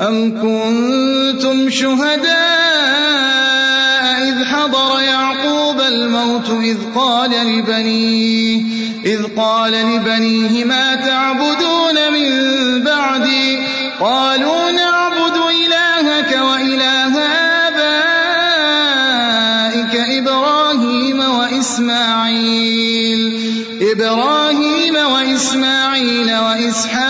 أم كنتم شهداء إذ حضر يعقوب الموت إذ قال لبنيه إذ قال لبنيه ما تعبدون من بعدي؟ قالوا نعبد إلهك وإله آبائك إبراهيم وإسماعيل إبراهيم وإسماعيل وإسحاق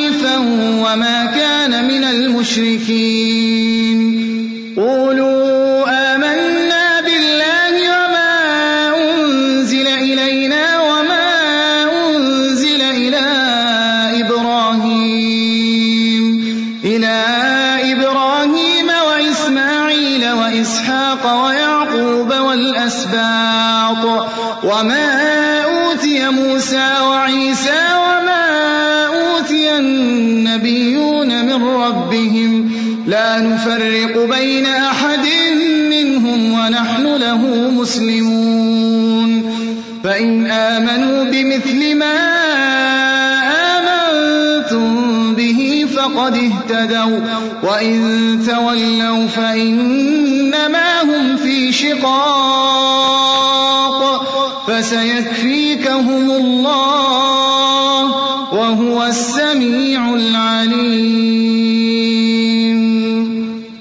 وما كان من المشركين. قولوا نفرق بين أحد منهم ونحن له مسلمون. فإن آمنوا بمثل ما آمنتم به فقد اهتدوا. وإن تولوا فإنما هم في شقاق. فسيكفيكهم الله وهو السميع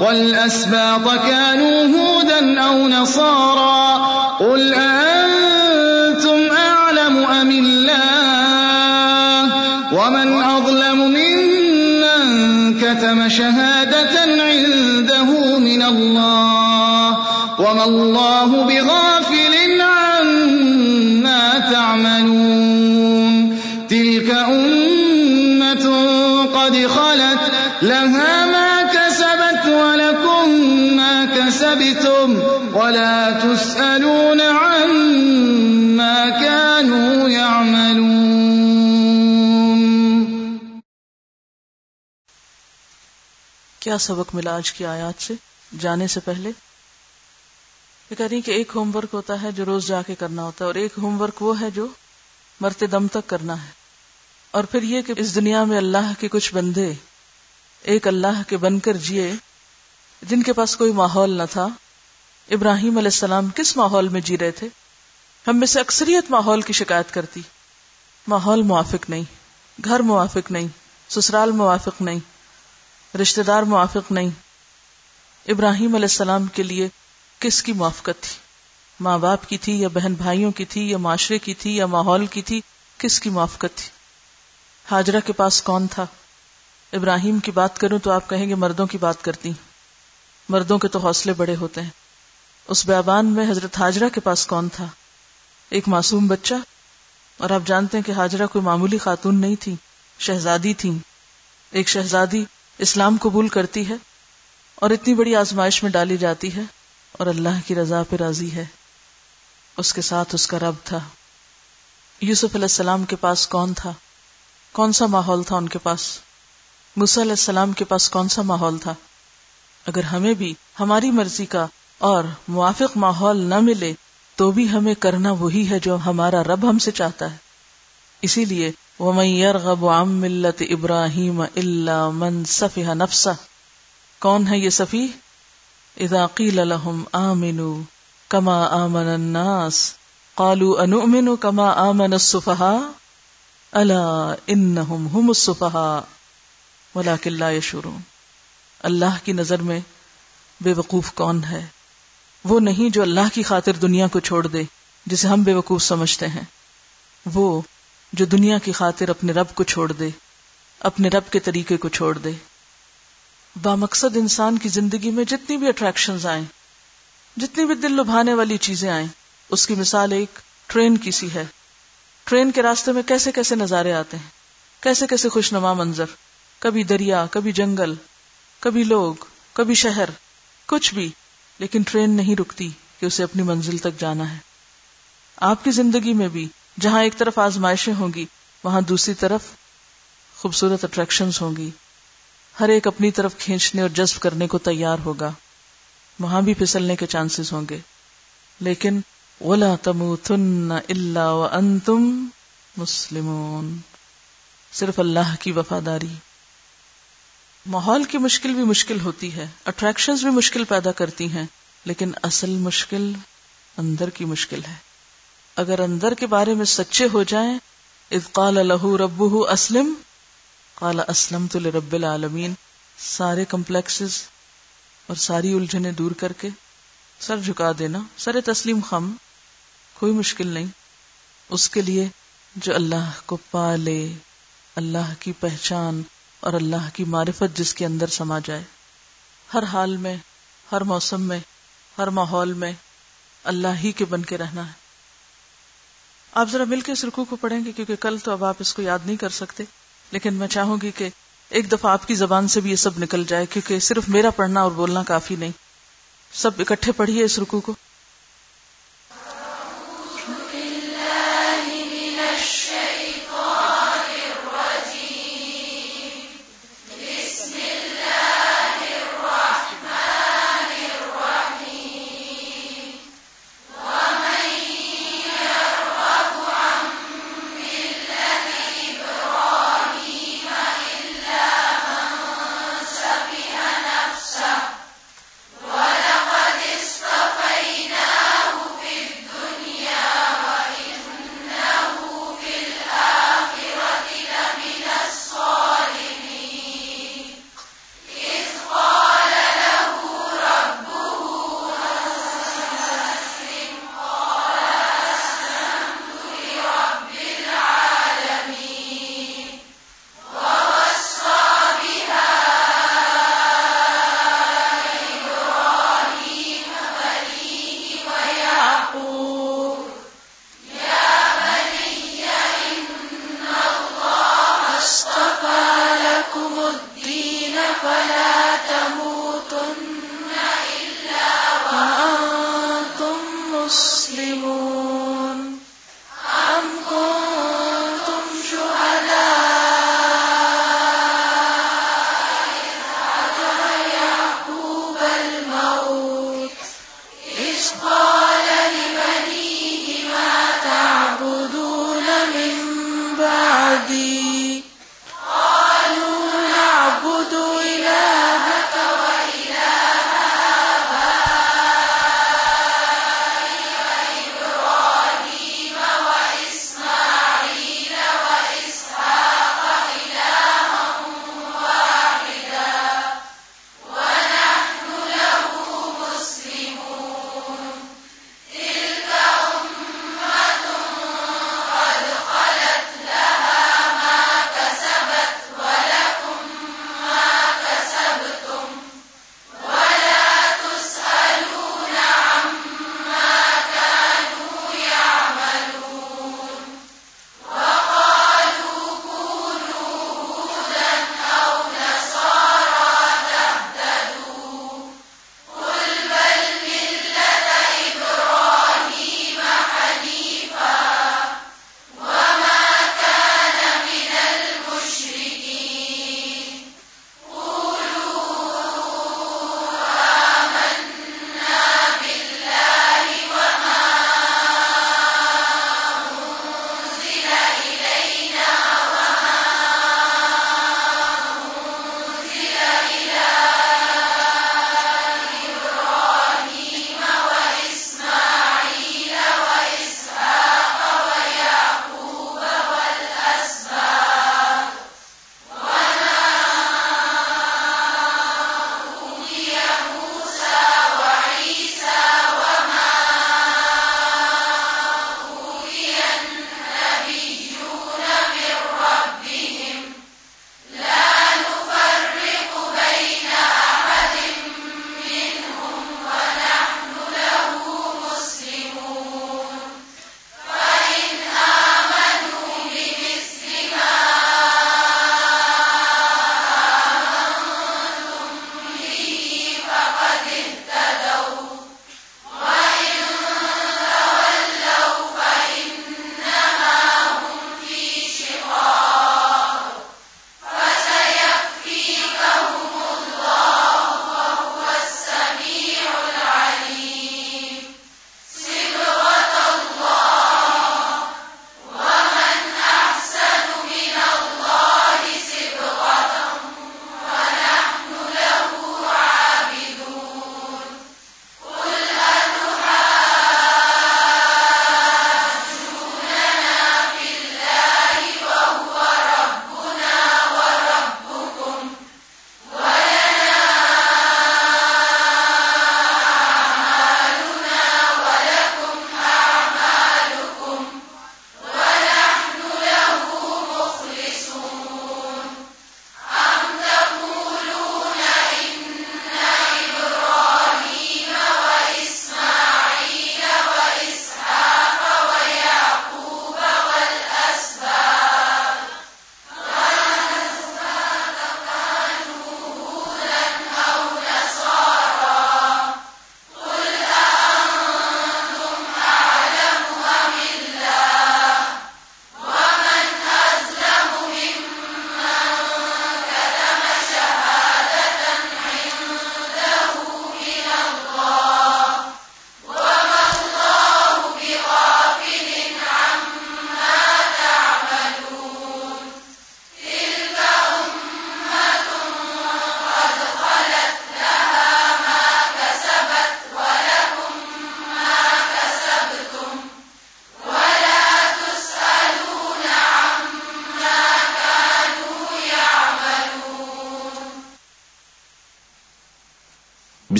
والأسباط كانوا هودا أو نصارا ولا تسألون عما كانوا يعملون. کیا سبق ملا آج کی آیات سے؟ جانے سے پہلے؟ یہ کہہ رہی کہ ایک ہوم ورک ہوتا ہے جو روز جا کے کرنا ہوتا ہے اور ایک ہوم ورک وہ ہے جو مرتے دم تک کرنا ہے۔ اور پھر یہ کہ اس دنیا میں اللہ کے کچھ بندے، ایک اللہ کے بن کر جیے، جن کے پاس کوئی ماحول نہ تھا ابراہیم علیہ السلام کس ماحول میں جی رہے تھے؟ ہم میں سے اکثریت ماحول کی شکایت کرتی۔ ماحول موافق نہیں، گھر موافق نہیں، سسرال موافق نہیں رشتے دار موافق نہیں۔ ابراہیم علیہ السلام کے لیے کس کی موافقت تھی؟ ماں باپ کی تھی یا بہن بھائیوں کی تھی یا معاشرے کی تھی یا ماحول کی تھی؟ کس کی موافقت تھی؟ حاجرہ کے پاس کون تھا؟ ابراہیم کی بات کروں تو آپ کہیں گے مردوں کی بات کرتی۔ مردوں کے تو حوصلے بڑے ہوتے ہیں۔ اس بیابان میں حضرت حاجرہ کے پاس کون تھا؟ ایک معصوم بچہ، اور آپ جانتے ہیں کہ حاجرہ کوئی معمولی خاتون نہیں تھی، شہزادی تھی ایک شہزادی اسلام قبول کرتی ہے، اور اتنی بڑی آزمائش میں ڈالی جاتی ہے، اور اللہ کی رضا پہ راضی ہے۔ اس کے ساتھ اس کا رب تھا۔ یوسف علیہ السلام کے پاس کون تھا؟ کون سا ماحول تھا ان کے پاس؟ علیہ السلام کے پاس کون سا ماحول تھا؟ اگر ہمیں بھی، ہماری مرضی کا اور موافق ماحول نہ ملے تو بھی ہمیں کرنا وہی ہے جو ہمارا رب ہم سے چاہتا ہے۔ اسی لیے، وَمَن يَرْغَبُ عَن ملت ابراہیم اللہ من صفح نفسا کون ہے یہ صفی اذا قیل لهم آمنوا کما آمن الناس۔ قالوا انؤمن کما آمن الصفحاء الا انهم هم الصفحاء ولكن لا يشعرون۔ اللہ کی نظر میں بے وقوف کون ہے؟ وہ نہیں جو اللہ کی خاطر دنیا کو چھوڑ دے، جسے ہم بے وقوف سمجھتے ہیں۔ وہ جو دنیا کی خاطر اپنے رب کو چھوڑ دے، اپنے رب کے طریقے کو چھوڑ دے۔ با مقصد انسان کی زندگی میں جتنی بھی اٹریکشن آئیں، جتنی بھی دل لبھانے والی چیزیں آئیں، اس کی مثال ایک ٹرین کی سی ہے۔ ٹرین کے راستے میں کیسے کیسے نظارے آتے ہیں، کیسے کیسے خوش نما منظر۔ کبھی دریا، کبھی جنگل، کبھی لوگ، کبھی شہر، کچھ بھی۔ لیکن ٹرین نہیں رکتی کہ اسے اپنی منزل تک جانا ہے۔ آپ کی زندگی میں بھی جہاں ایک طرف آزمائشیں ہوں گی، وہاں دوسری طرف خوبصورت اٹریکشن ہوں گی۔ ہر ایک اپنی طرف کھینچنے اور جذب کرنے کو تیار ہوگا۔ وہاں بھی پھسلنے کے چانسز ہوں گے۔ لیکن اولا تم تن اللہ انتم مسلمون۔ صرف اللہ کی وفاداری۔ ماحول کی مشکل بھی مشکل ہوتی ہے اٹریکشن بھی مشکل پیدا کرتی ہیں، لیکن اصل مشکل اندر کی مشکل ہے۔ اگر اندر کے بارے میں سچے ہو جائیں قال لہو رب اسلم، قال اسلم تو رب العالمین، سارے کمپلیکسز اور ساری الجھنیں دور کر کے سر جھکا دینا، سر تسلیم خم، کوئی مشکل نہیں۔ اس کے لیے جو اللہ کو پالے، اللہ کی پہچان اور اللہ کی معرفت جس کے اندر سما جائے۔ ہر حال میں، ہر موسم میں، ہر ماحول میں اللہ ہی کے بن کے رہنا ہے۔ آپ ذرا مل کے اس رکو کو پڑھیں گے، کیونکہ کل تو اب آپ اس کو یاد نہیں کر سکتے۔ لیکن میں چاہوں گی کہ ایک دفعہ آپ کی زبان سے بھی یہ سب نکل جائے، کیونکہ صرف میرا پڑھنا اور بولنا کافی نہیں۔ سب اکٹھے پڑھیے اس رکو کو۔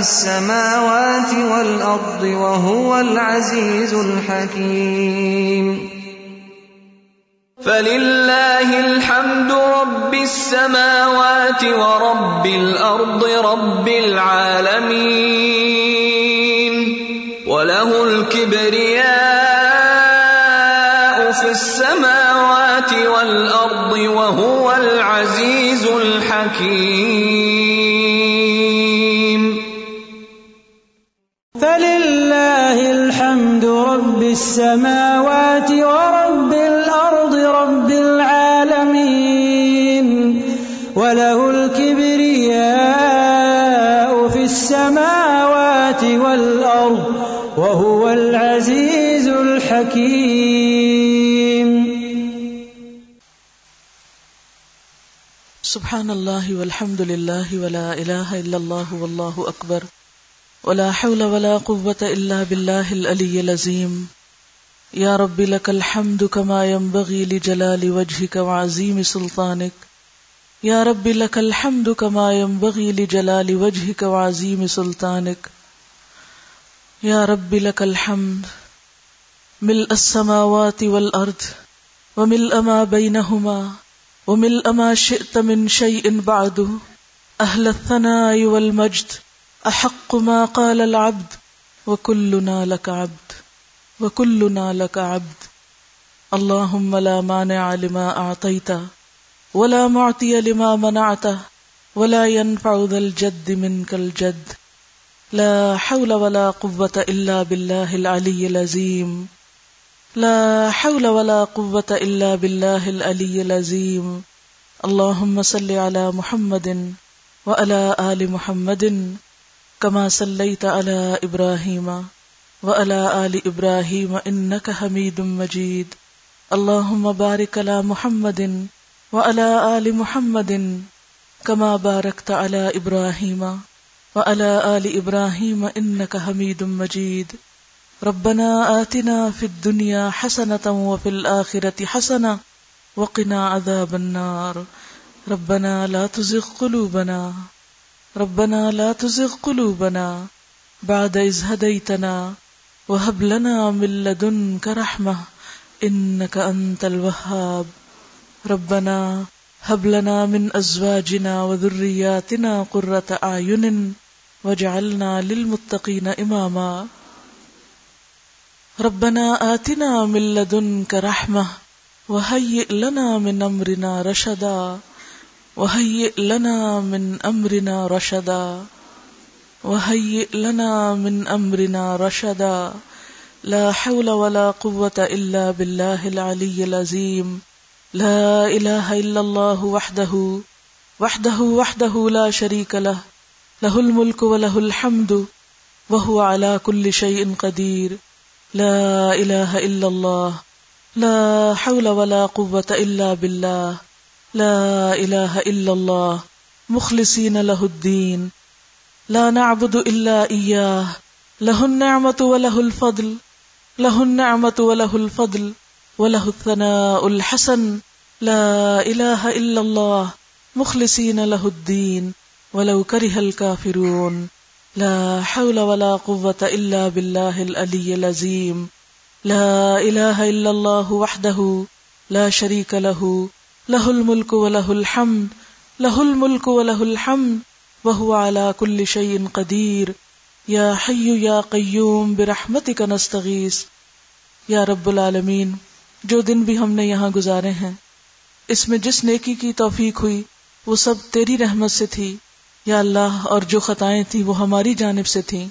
السماوات والأرض وهو العزيز الحكيم. فلله الحمد رب السماوات ورب الأرض رب العالمين. وله الكبرياء في السماوات والأرض وهو العزيز الحكيم. السماوات ورب الأرض رب العالمين وله الكبرياء في السماوات والأرض وهو العزيز الحكيم. سبحان الله والحمد لله ولا إله إلا الله والله أكبر ولا حول ولا قوة إلا بالله الألي العظيم يا رب لك الحمد كما ينبغي لجلال وجهك وعظيم سلطانك يا رب لك الحمد كما ينبغي لجلال وجهك وعظيم سلطانك يا رب لك الحمد. ملء السماوات والأرض وملء ما بينهما وملء ما شئت من شيء بعد أهل الثناء والمجد. أحق ما قال العبد وكلنا لك عبد. وكلنا لك عبد اللهم لا مانع لما أعطيت ولا معطي لما منعت ولا ينفع ذا الجد منك الجد لا حول ولا قوة إلا بالله العلي العظيم لا حول ولا قوة إلا بالله العلي العظيم اللهم صل على محمد وعلى آل محمد كما صليت على إبراهيم وعلى آل إبراهيم إنك حميد مجيد. اللهم بارك على محمد وعلى آل محمد كما باركت على إبراهيم وعلى آل إبراهيم إنك حميد مجيد. ربنا آتنا في الدنيا حسنة وفي الآخرة حسنة وقنا عذاب النار. ربنا لا تزغ قلوبنا، ربنا لا تزغ قلوبنا بعد إذ هديتنا. وهب لنا من لدنك رحمة إنك أنت الوهاب. ربنا هب لنا من أزواجنا وذرياتنا قرة أعين واجعلنا للمتقين إماما. ربنا آتنا من لدنك رحمة وهيئ لنا من أمرنا رشدا. وهيئ لنا من أمرنا رشدا. وهيئ لنا من أمرنا رشدا لا حول ولا قوة إلا بالله العلي العظيم لا إله إلا الله وحده وحده وحده لا شريك له له الملك وله الحمد وهو على كل شيء قدير لا إله إلا الله لا حول ولا قوة إلا بالله لا إله إلا الله مخلصين له الدين لا نعبد إلا إياه. له النعمة وله الفضل. له النعمة وله الفضل. وله الثناء الحسن. لا إله إلا الله. مخلصين له الدين. ولو كره الكافرون. لا حول ولا قوة إلا بالله الألي العظيم. لا إله إلا الله وحده لا شريك له. له الملك وله الحمد. له الملك وله الحمد. وهو على كل شيء قدير يا حي يا قيوم برحمتك نستغيث یا رب العالمین، جو دن بھی ہم نے یہاں گزارے ہیں، اس میں جس نیکی کی توفیق ہوئی، وہ سب تیری رحمت سے تھی۔ یا اللہ، اور جو خطائیں تھیں، وہ ہماری جانب سے تھیں۔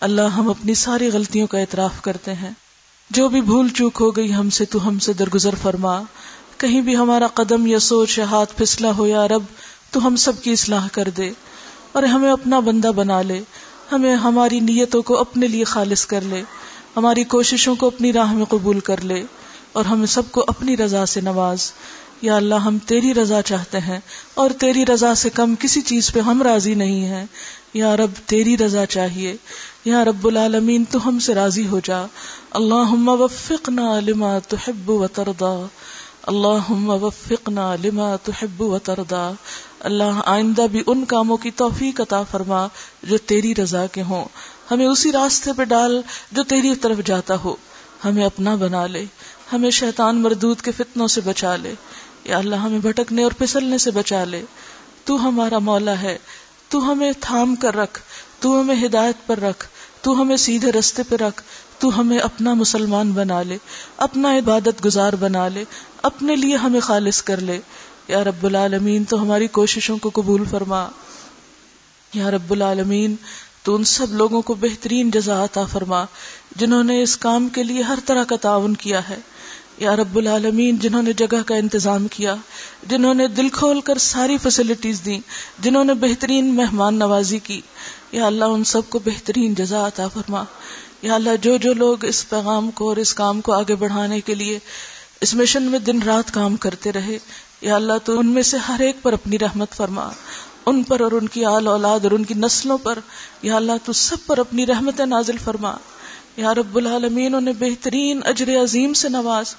اللہ، ہم اپنی ساری غلطیوں کا اعتراف کرتے ہیں۔ جو بھی بھول چوک ہو گئی ہم سے، تو ہم سے درگزر فرما۔ کہیں بھی ہمارا قدم یا سوچ یا ہاتھ پھسلا ہو، یا رب، تو ہم سب کی اصلاح کر دے۔ اور ہمیں اپنا بندہ بنا لے۔ ہمیں ہماری نیتوں کو اپنے لیے خالص کر لے۔ ہماری کوششوں کو اپنی راہ میں قبول کر لے۔ اور ہم سب کو اپنی رضا سے نواز۔ یا اللہ، ہم تیری رضا چاہتے ہیں۔ اور تیری رضا سے کم کسی چیز پہ ہم راضی نہیں ہیں۔ یا رب، تیری رضا چاہیے۔ یا رب العالمین، تو ہم سے راضی ہو جا۔ اللہم وفقنا لما تحب و تردا اللہم وفقنا لما تحب و تردا اللہ آئندہ بھی ان کاموں کی توفیق عطا فرما جو تیری رضا کے ہوں۔ ہمیں اسی راستے پہ ڈال جو تیری طرف جاتا ہو۔ ہمیں اپنا بنا لے۔ ہمیں شیطان مردود کے فتنوں سے بچا لے۔ یا اللہ ہمیں بھٹکنے اور پھسلنے سے بچا لے۔ تو ہمارا مولا ہے۔ تو ہمیں تھام کر رکھ۔ تو ہمیں ہدایت پر رکھ۔ تو ہمیں سیدھے رستے پہ رکھ۔ تو ہمیں اپنا مسلمان بنا لے، اپنا عبادت گزار بنا لے، اپنے لیے ہمیں خالص کر لے۔ یا رب العالمین، تو ہماری کوششوں کو قبول فرما۔ یا رب العالمین، تو ان سب لوگوں کو بہترین جزا عطا فرما، جنہوں نے اس کام کے لیے ہر طرح کا تعاون کیا ہے۔ یا رب العالمین، جنہوں نے جگہ کا انتظام کیا، جنہوں نے دل کھول کر ساری فیسلٹیز دی جنہوں نے بہترین مہمان نوازی کی۔ یا اللہ، ان سب کو بہترین جزا عطا فرما۔ یا اللہ، جو جو لوگ اس پیغام کو اور اس کام کو آگے بڑھانے کے لیے اس مشن میں دن رات کام کرتے رہے، یا اللہ تو ان میں سے ہر ایک پر اپنی رحمت فرما، ان پر اور ان کی آل اولاد اور ان کی نسلوں پر، یا اللہ تو سب پر اپنی رحمت نازل فرما۔ یا رب العالمین، انہیں بہترین اجر عظیم سے نواز،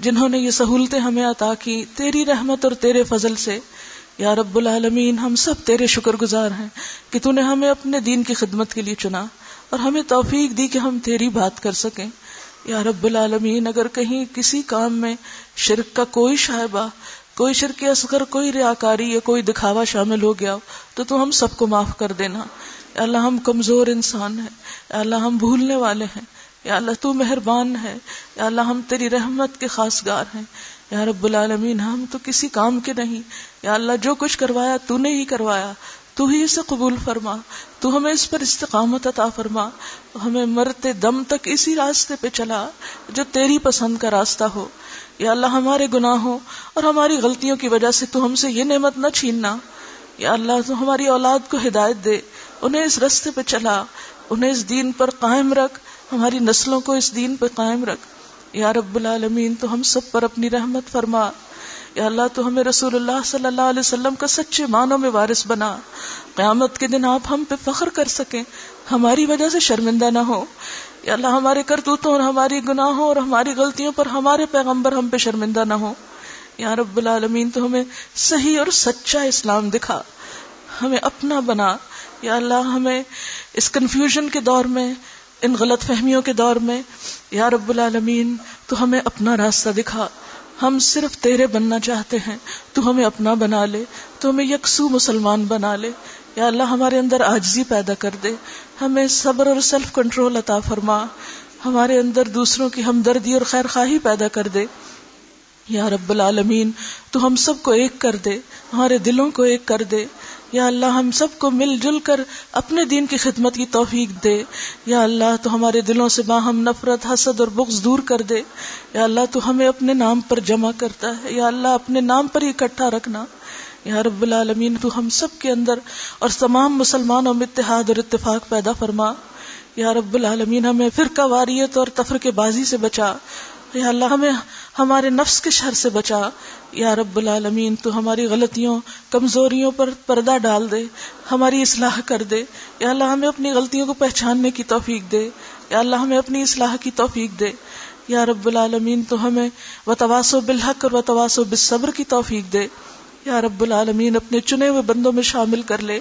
جنہوں نے یہ سہولتیں ہمیں عطا کی تیری رحمت اور تیرے فضل سے۔ یا رب العالمین، ہم سب تیرے شکر گزار ہیں کہ تو نے ہمیں اپنے دین کی خدمت کے لیے چنا۔ اور ہمیں توفیق دی کہ ہم تیری بات کر سکیں۔ یا رب العالمین، اگر کہیں کسی کام میں شرک کا کوئی شائبہ، کوئی شرک اصغر، کوئی ریاکاری یا کوئی دکھاوا شامل ہو گیا تو تو ہم سب کو معاف کر دینا۔ یا اللہ، ہم کمزور انسان ہیں۔ یا اللہ، ہم بھولنے والے ہیں۔ یا اللہ، تو مہربان ہے۔ یا اللہ، ہم تیری رحمت کے خاص گار ہیں۔ یا رب العالمین، ہم تو کسی کام کے نہیں۔ یا اللہ، جو کچھ کروایا تو نے ہی کروایا۔ تو ہی اسے قبول فرما، تو ہمیں اس پر استقامت عطا فرما۔ ہمیں مرتے دم تک اسی راستے پہ چلا جو تیری پسند کا راستہ ہو۔ یا اللہ، ہمارے گناہوں اور ہماری غلطیوں کی وجہ سے تو ہم سے یہ نعمت نہ چھیننا۔ یا اللہ، تو ہماری اولاد کو ہدایت دے۔ انہیں اس رستے پہ چلا۔ انہیں اس دین پر قائم رکھ۔ ہماری نسلوں کو اس دین پہ قائم رکھ۔ یا رب العالمین، تو ہم سب پر اپنی رحمت فرما۔ یا اللہ تو ہمیں رسول اللہ صلی اللہ علیہ وسلم کا سچے معنوں میں وارث بنا۔ قیامت کے دن آپ ہم پہ فخر کر سکیں۔ ہماری وجہ سے شرمندہ نہ ہو۔ یا اللہ ہمارے کرتوتوں اور ہماری گناہوں اور ہماری غلطیوں پر ہمارے پیغمبر ہم پہ شرمندہ نہ ہو۔ یا رب العالمین تو ہمیں صحیح اور سچا اسلام دکھا۔ ہمیں اپنا بنا۔ یا اللہ ہمیں اس کنفیوژن کے دور میں، ان غلط فہمیوں کے دور میں، یا رب العالمین تو ہمیں اپنا راستہ دکھا۔ ہم صرف تیرے بننا چاہتے ہیں، تو ہمیں اپنا بنا لے، تو ہمیں یکسو مسلمان بنا لے۔ یا اللہ، ہمارے اندر آجزی پیدا کر دے۔ ہمیں صبر اور سیلف کنٹرول عطا فرما۔ ہمارے اندر دوسروں کی ہمدردی اور خیر خواہی پیدا کر دے۔ یا رب العالمین، تو ہم سب کو ایک کر دے، ہمارے دلوں کو ایک کر دے۔ یا اللہ ہم سب کو مل جل کر اپنے دین کی خدمت کی توفیق دے۔ یا اللہ تو ہمارے دلوں سے باہم نفرت، حسد اور بغض دور کر دے۔ یا اللہ تو ہمیں اپنے نام پر جمع کرتا ہے۔ یا اللہ اپنے نام پر اکٹھا رکھنا۔ یا رب العالمین تو ہم سب کے اندر اور تمام مسلمانوں میں اتحاد اور اتفاق پیدا فرما۔ یا رب العالمین ہمیں فرقہ واریت اور تفرق بازی سے بچا۔ یا اللہ ہمیں ہمارے نفس کے شر سے بچا۔ یا رب العالمین، تو ہماری غلطیوں، کمزوریوں پر پردہ ڈال دے، ہماری اصلاح کر دے۔ یا اللہ، ہمیں اپنی غلطیوں کو پہچاننے کی توفیق دے۔ یا اللہ، ہمیں اپنی اصلاح کی توفیق دے۔ یا رب العالمین، تو ہمیں و تواسو بالحق اور و تواسو بالصبر کی توفیق دے۔ یا رب العالمین، اپنے چنے ہوئے بندوں میں شامل کر لے۔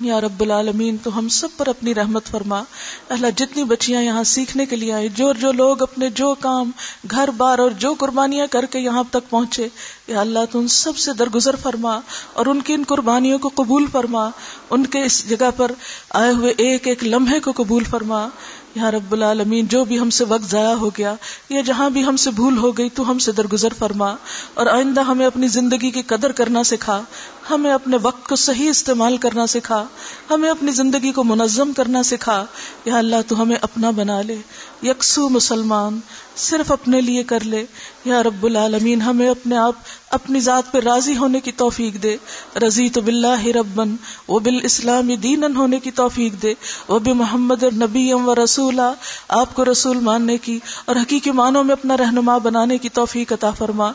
یا رب العالمین، تو ہم سب پر اپنی رحمت فرما۔ اللہ، جتنی بچیاں یہاں سیکھنے کے لیے آئے جو جو لوگ اپنے جو کام، گھر بار اور جو قربانیاں کر کے یہاں تک پہنچے، یا اللہ، تو ان سب سے درگزر فرما اور ان کی ان قربانیوں کو قبول فرما۔ ان کے اس جگہ پر آئے ہوئے ایک ایک لمحے کو قبول فرما۔ یا رب العالمین، جو بھی ہم سے وقت ضائع ہو گیا یا جہاں بھی ہم سے بھول ہو گئی، تو ہم سے درگزر فرما اور آئندہ ہمیں اپنی زندگی کی قدر کرنا سکھا، ہمیں اپنے وقت کو صحیح استعمال کرنا سکھا، ہمیں اپنی زندگی کو منظم کرنا سکھا۔ یا اللہ، تو ہمیں اپنا بنا لے۔ یکسو مسلمان، صرف اپنے لیے کر لے۔ یا رب العالمین، ہمیں اپنے آپ اپنی ذات پہ راضی ہونے کی توفیق دے۔ رضی تو بلّہ ربن وہ بال اسلام دین ہونے کی توفیق دے۔ وہ بھی محمد اور نبی و رسول آپ کو رسول ماننے کی اور حقیقی معنوں میں اپنا رہنما بنانے کی توفیق عطا فرما۔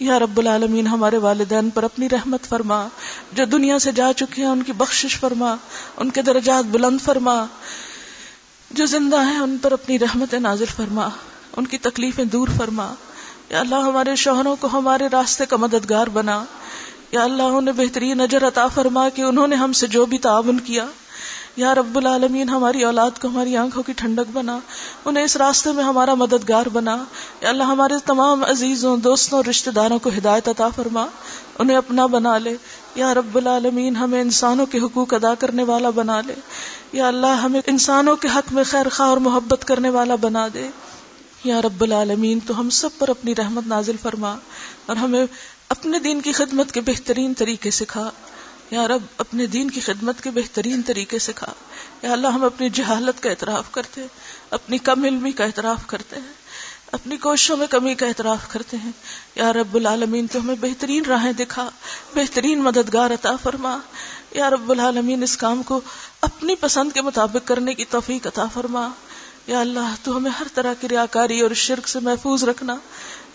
یا رب العالمین، ہمارے والدین پر اپنی رحمت فرما۔ جو دنیا سے جا چکے ہیں، ان کی بخشش فرما۔ ان کے درجات بلند فرما۔ جو زندہ ہیں، ان پر اپنی رحمت نازل فرما۔ ان کی تکلیفیں دور فرما۔ یا اللہ ہمارے شوہروں کو ہمارے راستے کا مددگار بنا۔ یا اللہ انہیں بہترین اجر عطا فرما کہ انہوں نے ہم سے جو بھی تعاون کیا۔ یا رب العالمین، ہماری اولاد کو ہماری آنکھوں کی ٹھنڈک بنا۔ انہیں اس راستے میں ہمارا مددگار بنا۔ یا اللہ ہمارے تمام عزیزوں، دوستوں اور رشتہ داروں کو ہدایت عطا فرما۔ انہیں اپنا بنا لے۔ یا رب العالمین، ہمیں انسانوں کے حقوق ادا کرنے والا بنا لے۔ یا اللہ، ہمیں انسانوں کے حق میں خیر، خواہ اور محبت کرنے والا بنا دے۔ یا رب العالمین، تو ہم سب پر اپنی رحمت نازل فرما اور ہمیں اپنے دین کی خدمت کے بہترین طریقے سکھا۔ یا رب، اپنے دین کی خدمت کے بہترین طریقے سکھا۔ یا اللہ، ہم اپنی جہالت کا اعتراف کرتے اپنی کم علمی کا اعتراف کرتے ہیں، اپنی کوششوں میں کمی کا اعتراف کرتے ہیں۔ یا رب العالمین، تو ہمیں بہترین راہیں دکھا، بہترین مددگار عطا فرما۔ یا رب العالمین، اس کام کو اپنی پسند کے مطابق کرنے کی توفیق عطا فرما۔ یا اللہ، تو ہمیں ہر طرح کی ریاکاری اور شرک سے محفوظ رکھنا،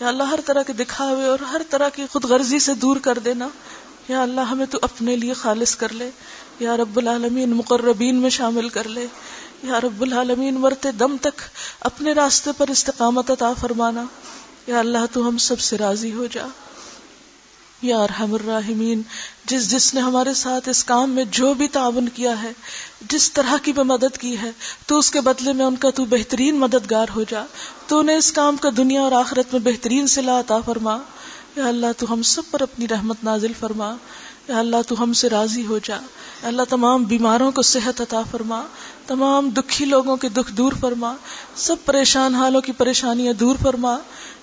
یا اللہ، ہر طرح کے دکھاوے اور ہر طرح کی خود غرضی سے دور کر دینا، یا اللہ، ہمیں تو اپنے لیے خالص کر لے، یا رب العالمین، مقربین میں شامل کر لے، یا رب العالمین مرتے دم تک اپنے راستے پر استقامت عطا فرمانا، یا اللہ، تو ہم سب سے راضی ہو جا۔ یا ارحم الراحمین، جس جس نے ہمارے ساتھ اس کام میں جو بھی تعاون کیا ہے، جس طرح کی بھی مدد کی ہے، تو اس کے بدلے میں ان کا تو بہترین مددگار ہو جا۔ تو انہیں اس کام کا دنیا اور آخرت میں بہترین صلاح عطا فرما۔ یا اللہ تو ہم سب پر اپنی رحمت نازل فرما۔ یا اللہ تو ہم سے راضی ہو جا۔ اللہ تمام بیماروں کو صحت عطا فرما۔ تمام دکھی لوگوں کے دکھ دور فرما۔ سب پریشان حالوں کی پریشانیاں دور فرما۔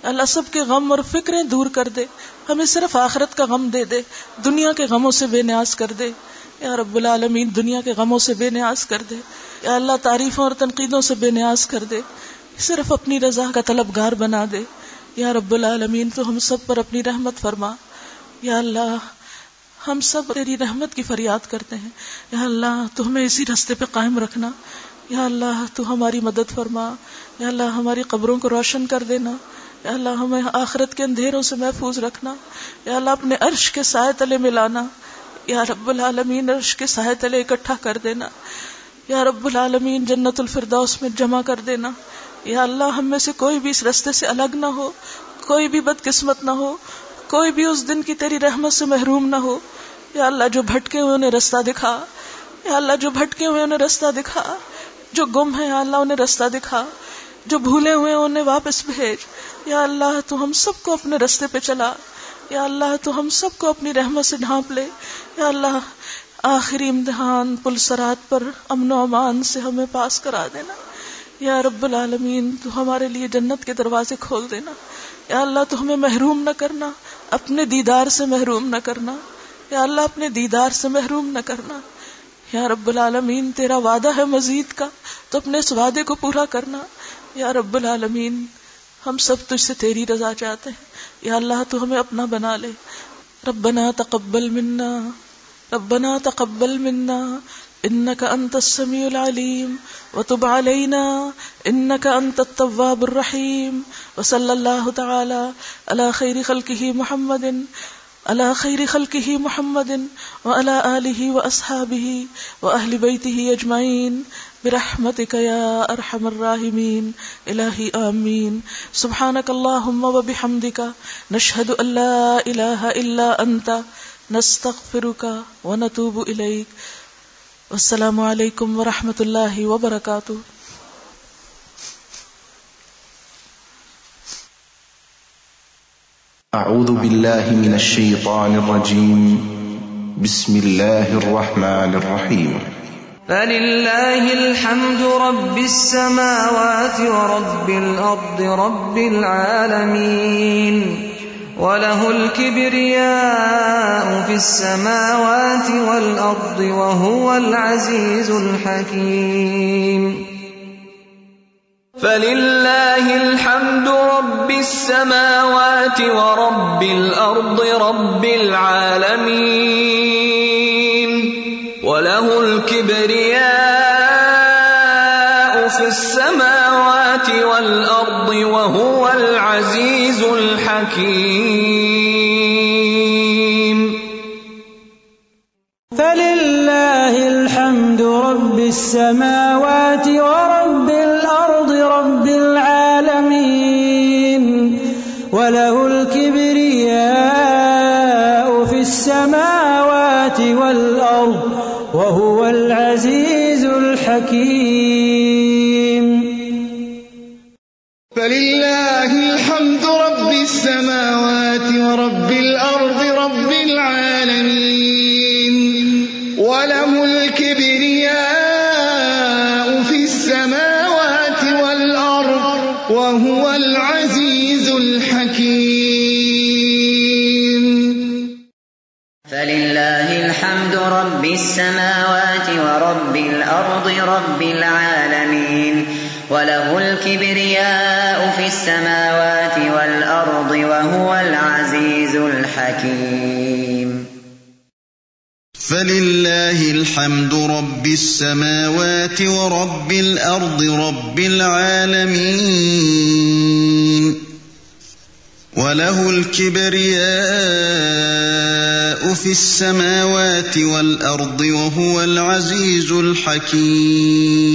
اللہ سب کے غم اور فکریں دور کر دے، ہمیں صرف آخرت کا غم دے دے، دنیا کے غموں سے بے نیاز کر دے۔ یا رب العالمین، دنیا کے غموں سے بے نیاز کر دے۔ یا اللہ، تعریفوں اور تنقیدوں سے بے نیاز کر دے۔ صرف اپنی رضا کا طلبگار بنا دے۔ یا رب العالمین، تو ہم سب پر اپنی رحمت فرما۔ یا اللہ، ہم سب تیری رحمت کی فریاد کرتے ہیں۔ یا اللہ، تو ہمیں اسی رستے پہ قائم رکھنا۔ یا اللہ، تو ہماری مدد فرما۔ یا اللہ، ہماری قبروں کو روشن کر دینا۔ یا اللہ، ہمیں آخرت کے اندھیروں سے محفوظ رکھنا یا اللہ، اپنے عرش کے سائے تلے ملانا، یا رب العالمین، عرش کے سائے تلے اکٹھا کر دینا، یا رب العالمین، جنت الفردوس میں جمع کر دینا، یا اللہ، ہم میں سے کوئی بھی اس رستے سے الگ نہ ہو، کوئی بھی بدقسمت نہ ہو، کوئی بھی اس دن کی تیری رحمت سے محروم نہ ہو، یا اللہ، جو بھٹکے ہوئے انہیں رستہ دکھا، یا اللہ، جو بھٹکے ہوئے انہیں رستہ دکھا، جو گم ہے یا اللہ، انہیں رستہ دکھا جو بھولے ہوئے انہیں واپس بھیج۔ یا اللہ، تو ہم سب کو اپنے رستے پہ چلا۔ یا اللہ، تو ہم سب کو اپنی رحمت سے ڈھانپ لے۔ یا اللہ، آخری امتحان پل سرات پر امن و امان سے ہمیں پاس کرا دینا۔ یا رب العالمین، تو ہمارے لیے جنت کے دروازے کھول دینا۔ یا اللہ، تو ہمیں محروم نہ کرنا۔ اپنے دیدار سے محروم نہ کرنا۔ یا اللہ، اپنے دیدار سے محروم نہ کرنا۔ یا رب العالمین، تیرا وعدہ ہے مزید کا۔ تو اپنے اس وعدے کو پورا کرنا۔ یا رب العالمین، ہم سب تجھ سے تیری رضا چاہتے ہیں۔ یا اللہ، تو ہمیں اپنا بنا لے۔ ربنا تقبل منا۔ ربنا تقبل منا۔ انك انت السميع العليم وتب علينا انك انت التواب الرحيم وصلى الله تعالى على خير خلقه محمد على خير خلقه محمد وعلى اله واصحابه واهل بيته اجمعين برحمتك يا ارحم الراحمين. الهي امين سبحانك اللهم وبحمدك نشهد ان لا اله الا انت نستغفرك ونتوب اليك السلام علیکم ورحمۃ اللہ وبرکاتہ اعوذ باللہ من الشیطان الرجیم بسم اللہ الرحمن الرحیم فلله الحمد رب السماوات ورب الأرض رب العالمين وله الكبرياء في السماوات والأرض وهو العزيز الحكيم فلله الحمد رب السماوات ورب الأرض رب العالمين وله الكبرياء في السماوات والأرض وهو العزيز الحكيم فلله الحمد رب السماوات ورب الأرض رب العالمين وله الكبرياء في السماوات والأرض وهو العزيز الحكيم. فلله الحمد رب السماوات ورب الأرض رب العالمين. وله الكبرياء في السماوات والأرض وهو العزيز السماوات ورب الأرض رب العالمين وله الكبرياء في السماوات والأرض وهو العزيز الحكيم. فلله الحمد رب السماوات ورب الأرض رب العالمين. وله الكبرياء في السماوات والأرض وهو العزيز الحكيم.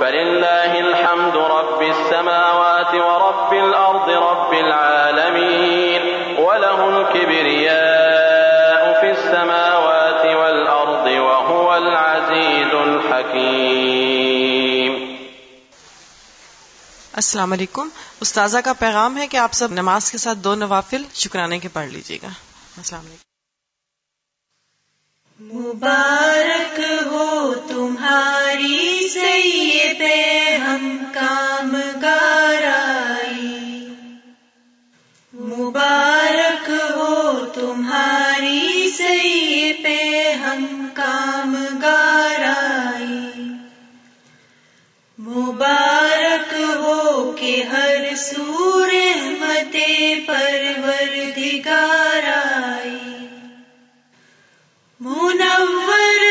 فلله الحمد السلام علیکم۔ استاذہ کا پیغام ہے کہ آپ سب نماز کے ساتھ دو نوافل شکرانے کے پڑھ لیجیے گا۔ السلام علیکم۔ مبارک ہو تمہاری سی پہ ہم کام گارائی مبارک ہو تمہاری سی پہ ہم کام گارائی مبارک ہو کہ ہر سور متے پرور دگارائی منور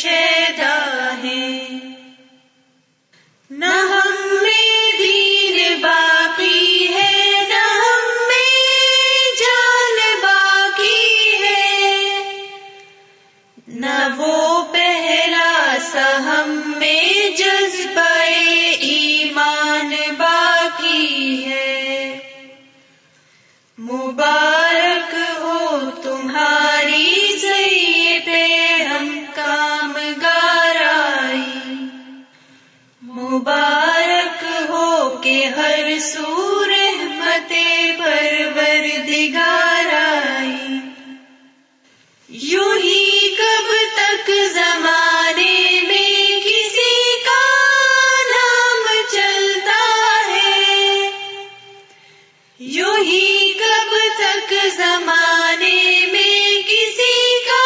شیر زمانے میں کسی کا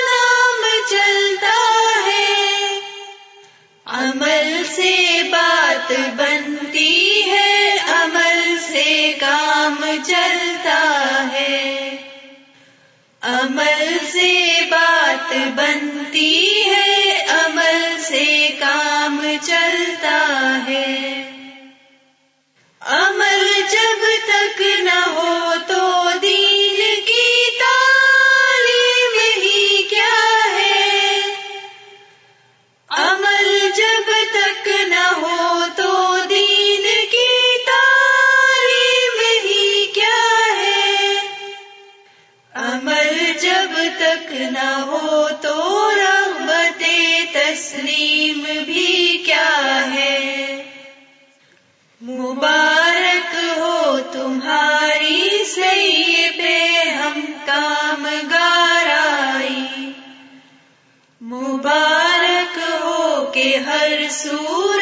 نام چلتا ہے۔ عمل سے بات بنتی ہے، عمل سے کام چلتا ہے۔ عمل سے بات بنتی ہے، عمل سے کام چلتا ہے۔ تک نہ ہو تو ہر سور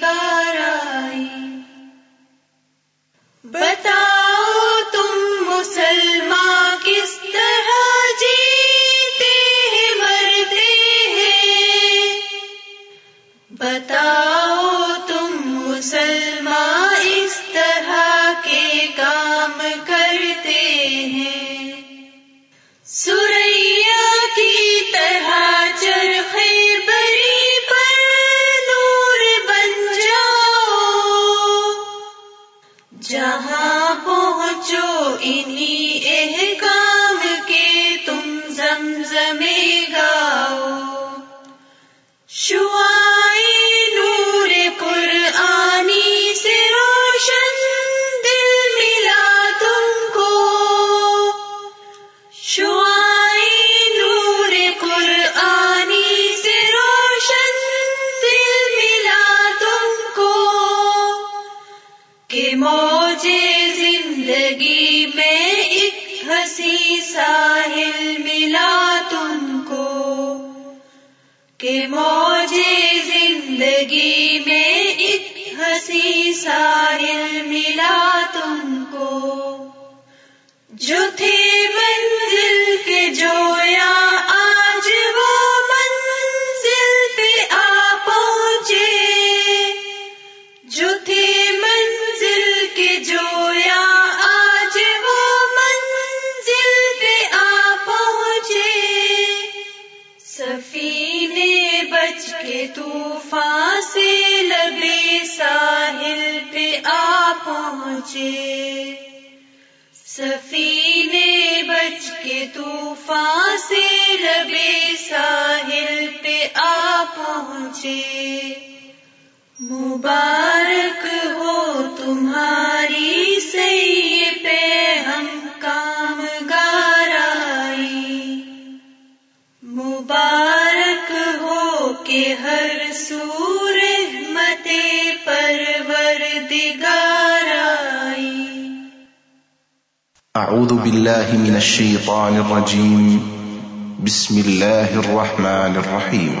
کا پہنچے۔ مبارک ہو تمہاری سی پہ ہم کام گارائی مبارک ہو کہ ہر سو رحمت پروردگارائی اعوذ باللہ من الشیطان الرجیم۔ بسم اللہ الرحمن الرحیم۔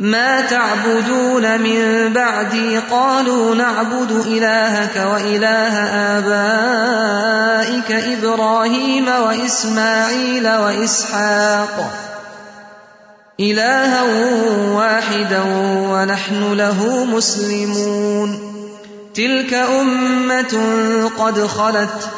ما تعبدون من بعدي قالوا نعبد إلهك وإله آبائك إبراهيم وإسماعيل وإسحاق. إلها واحدا ونحن له مسلمون. تلك أمة قد خلت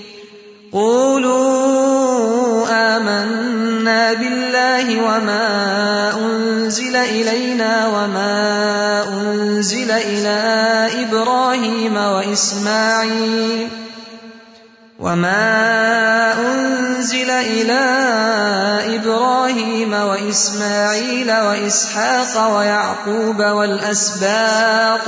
قولوا آمنا بالله وما أنزل إلينا وما أنزل إلى إبراهيم وإسماعيل وما أنزل إلى إبراهيم وإسماعيل وإسحاق ويعقوب والأسباط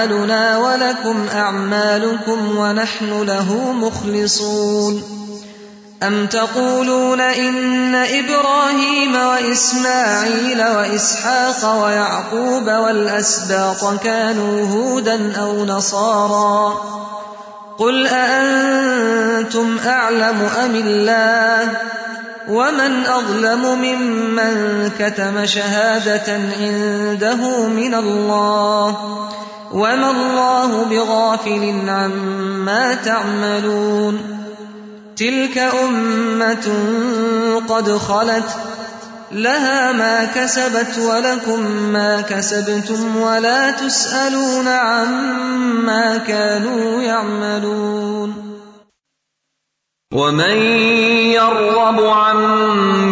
أعمالنا ولكم أعمالكم ونحن له مخلصون أم تقولون إن إبراهيم وإسماعيل وإسحاق ويعقوب والأسباط كانوا هودا أو نصارا قل أأنتم أعلم أم الله ومن أظلم ممن كتم شهادة عنده من الله وما الله بغافل عما تعملون تلك أمة قد خلت لها ما كسبت ولكم ما كسبتم ولا تسألون عما كانوا يعملون ومن يرغب عن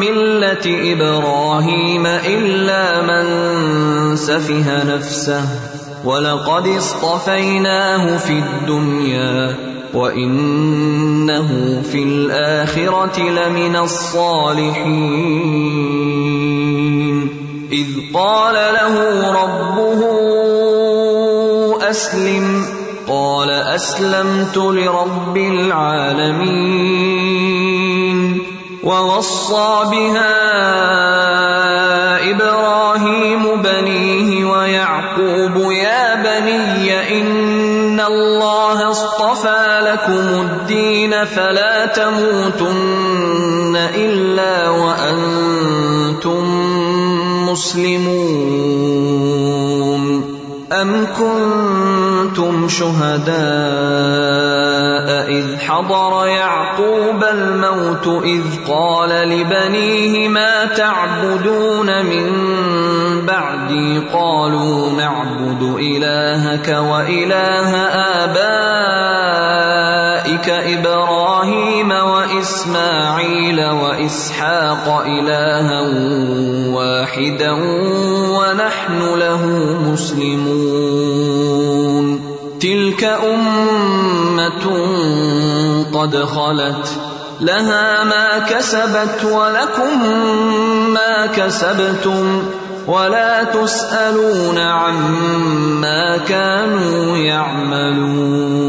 ملة إبراهيم إلا من سفه نفسه ولقد اصطفيناه في الدنيا وإنه في الآخرة لمن الصالحين إذ قال له ربه أسلم قال أسلمت لرب العالمين ووصى بها إبراهيم بنيه ويعقوب يا بني إن الله اصطفى لكم الدين فلا تموتن إلا وأنتم مسلمون أم كنتم شهداء إذ حضر يعقوب الموت إذ قال لبنيه ما تعبدون من بعدي؟ قالوا نعبد إلهك وإله آبائك إبراهيم وإسماعيل وإسحاق إلها واحدا ونحن له مسلمون. تلك أمة قد خلت، لها ما كسبت ولكم ما كسبتم، ولا تسألون عما كانوا يعملون.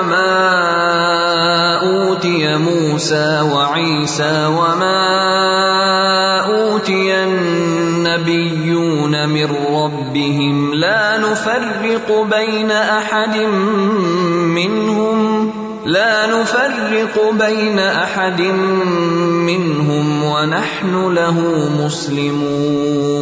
وما أوتي موسى وعيسى وما أوتي النبيون من ربهم لا نفرق بين أحد منهم لا نفرق بين أحد منهم ونحن له مسلمون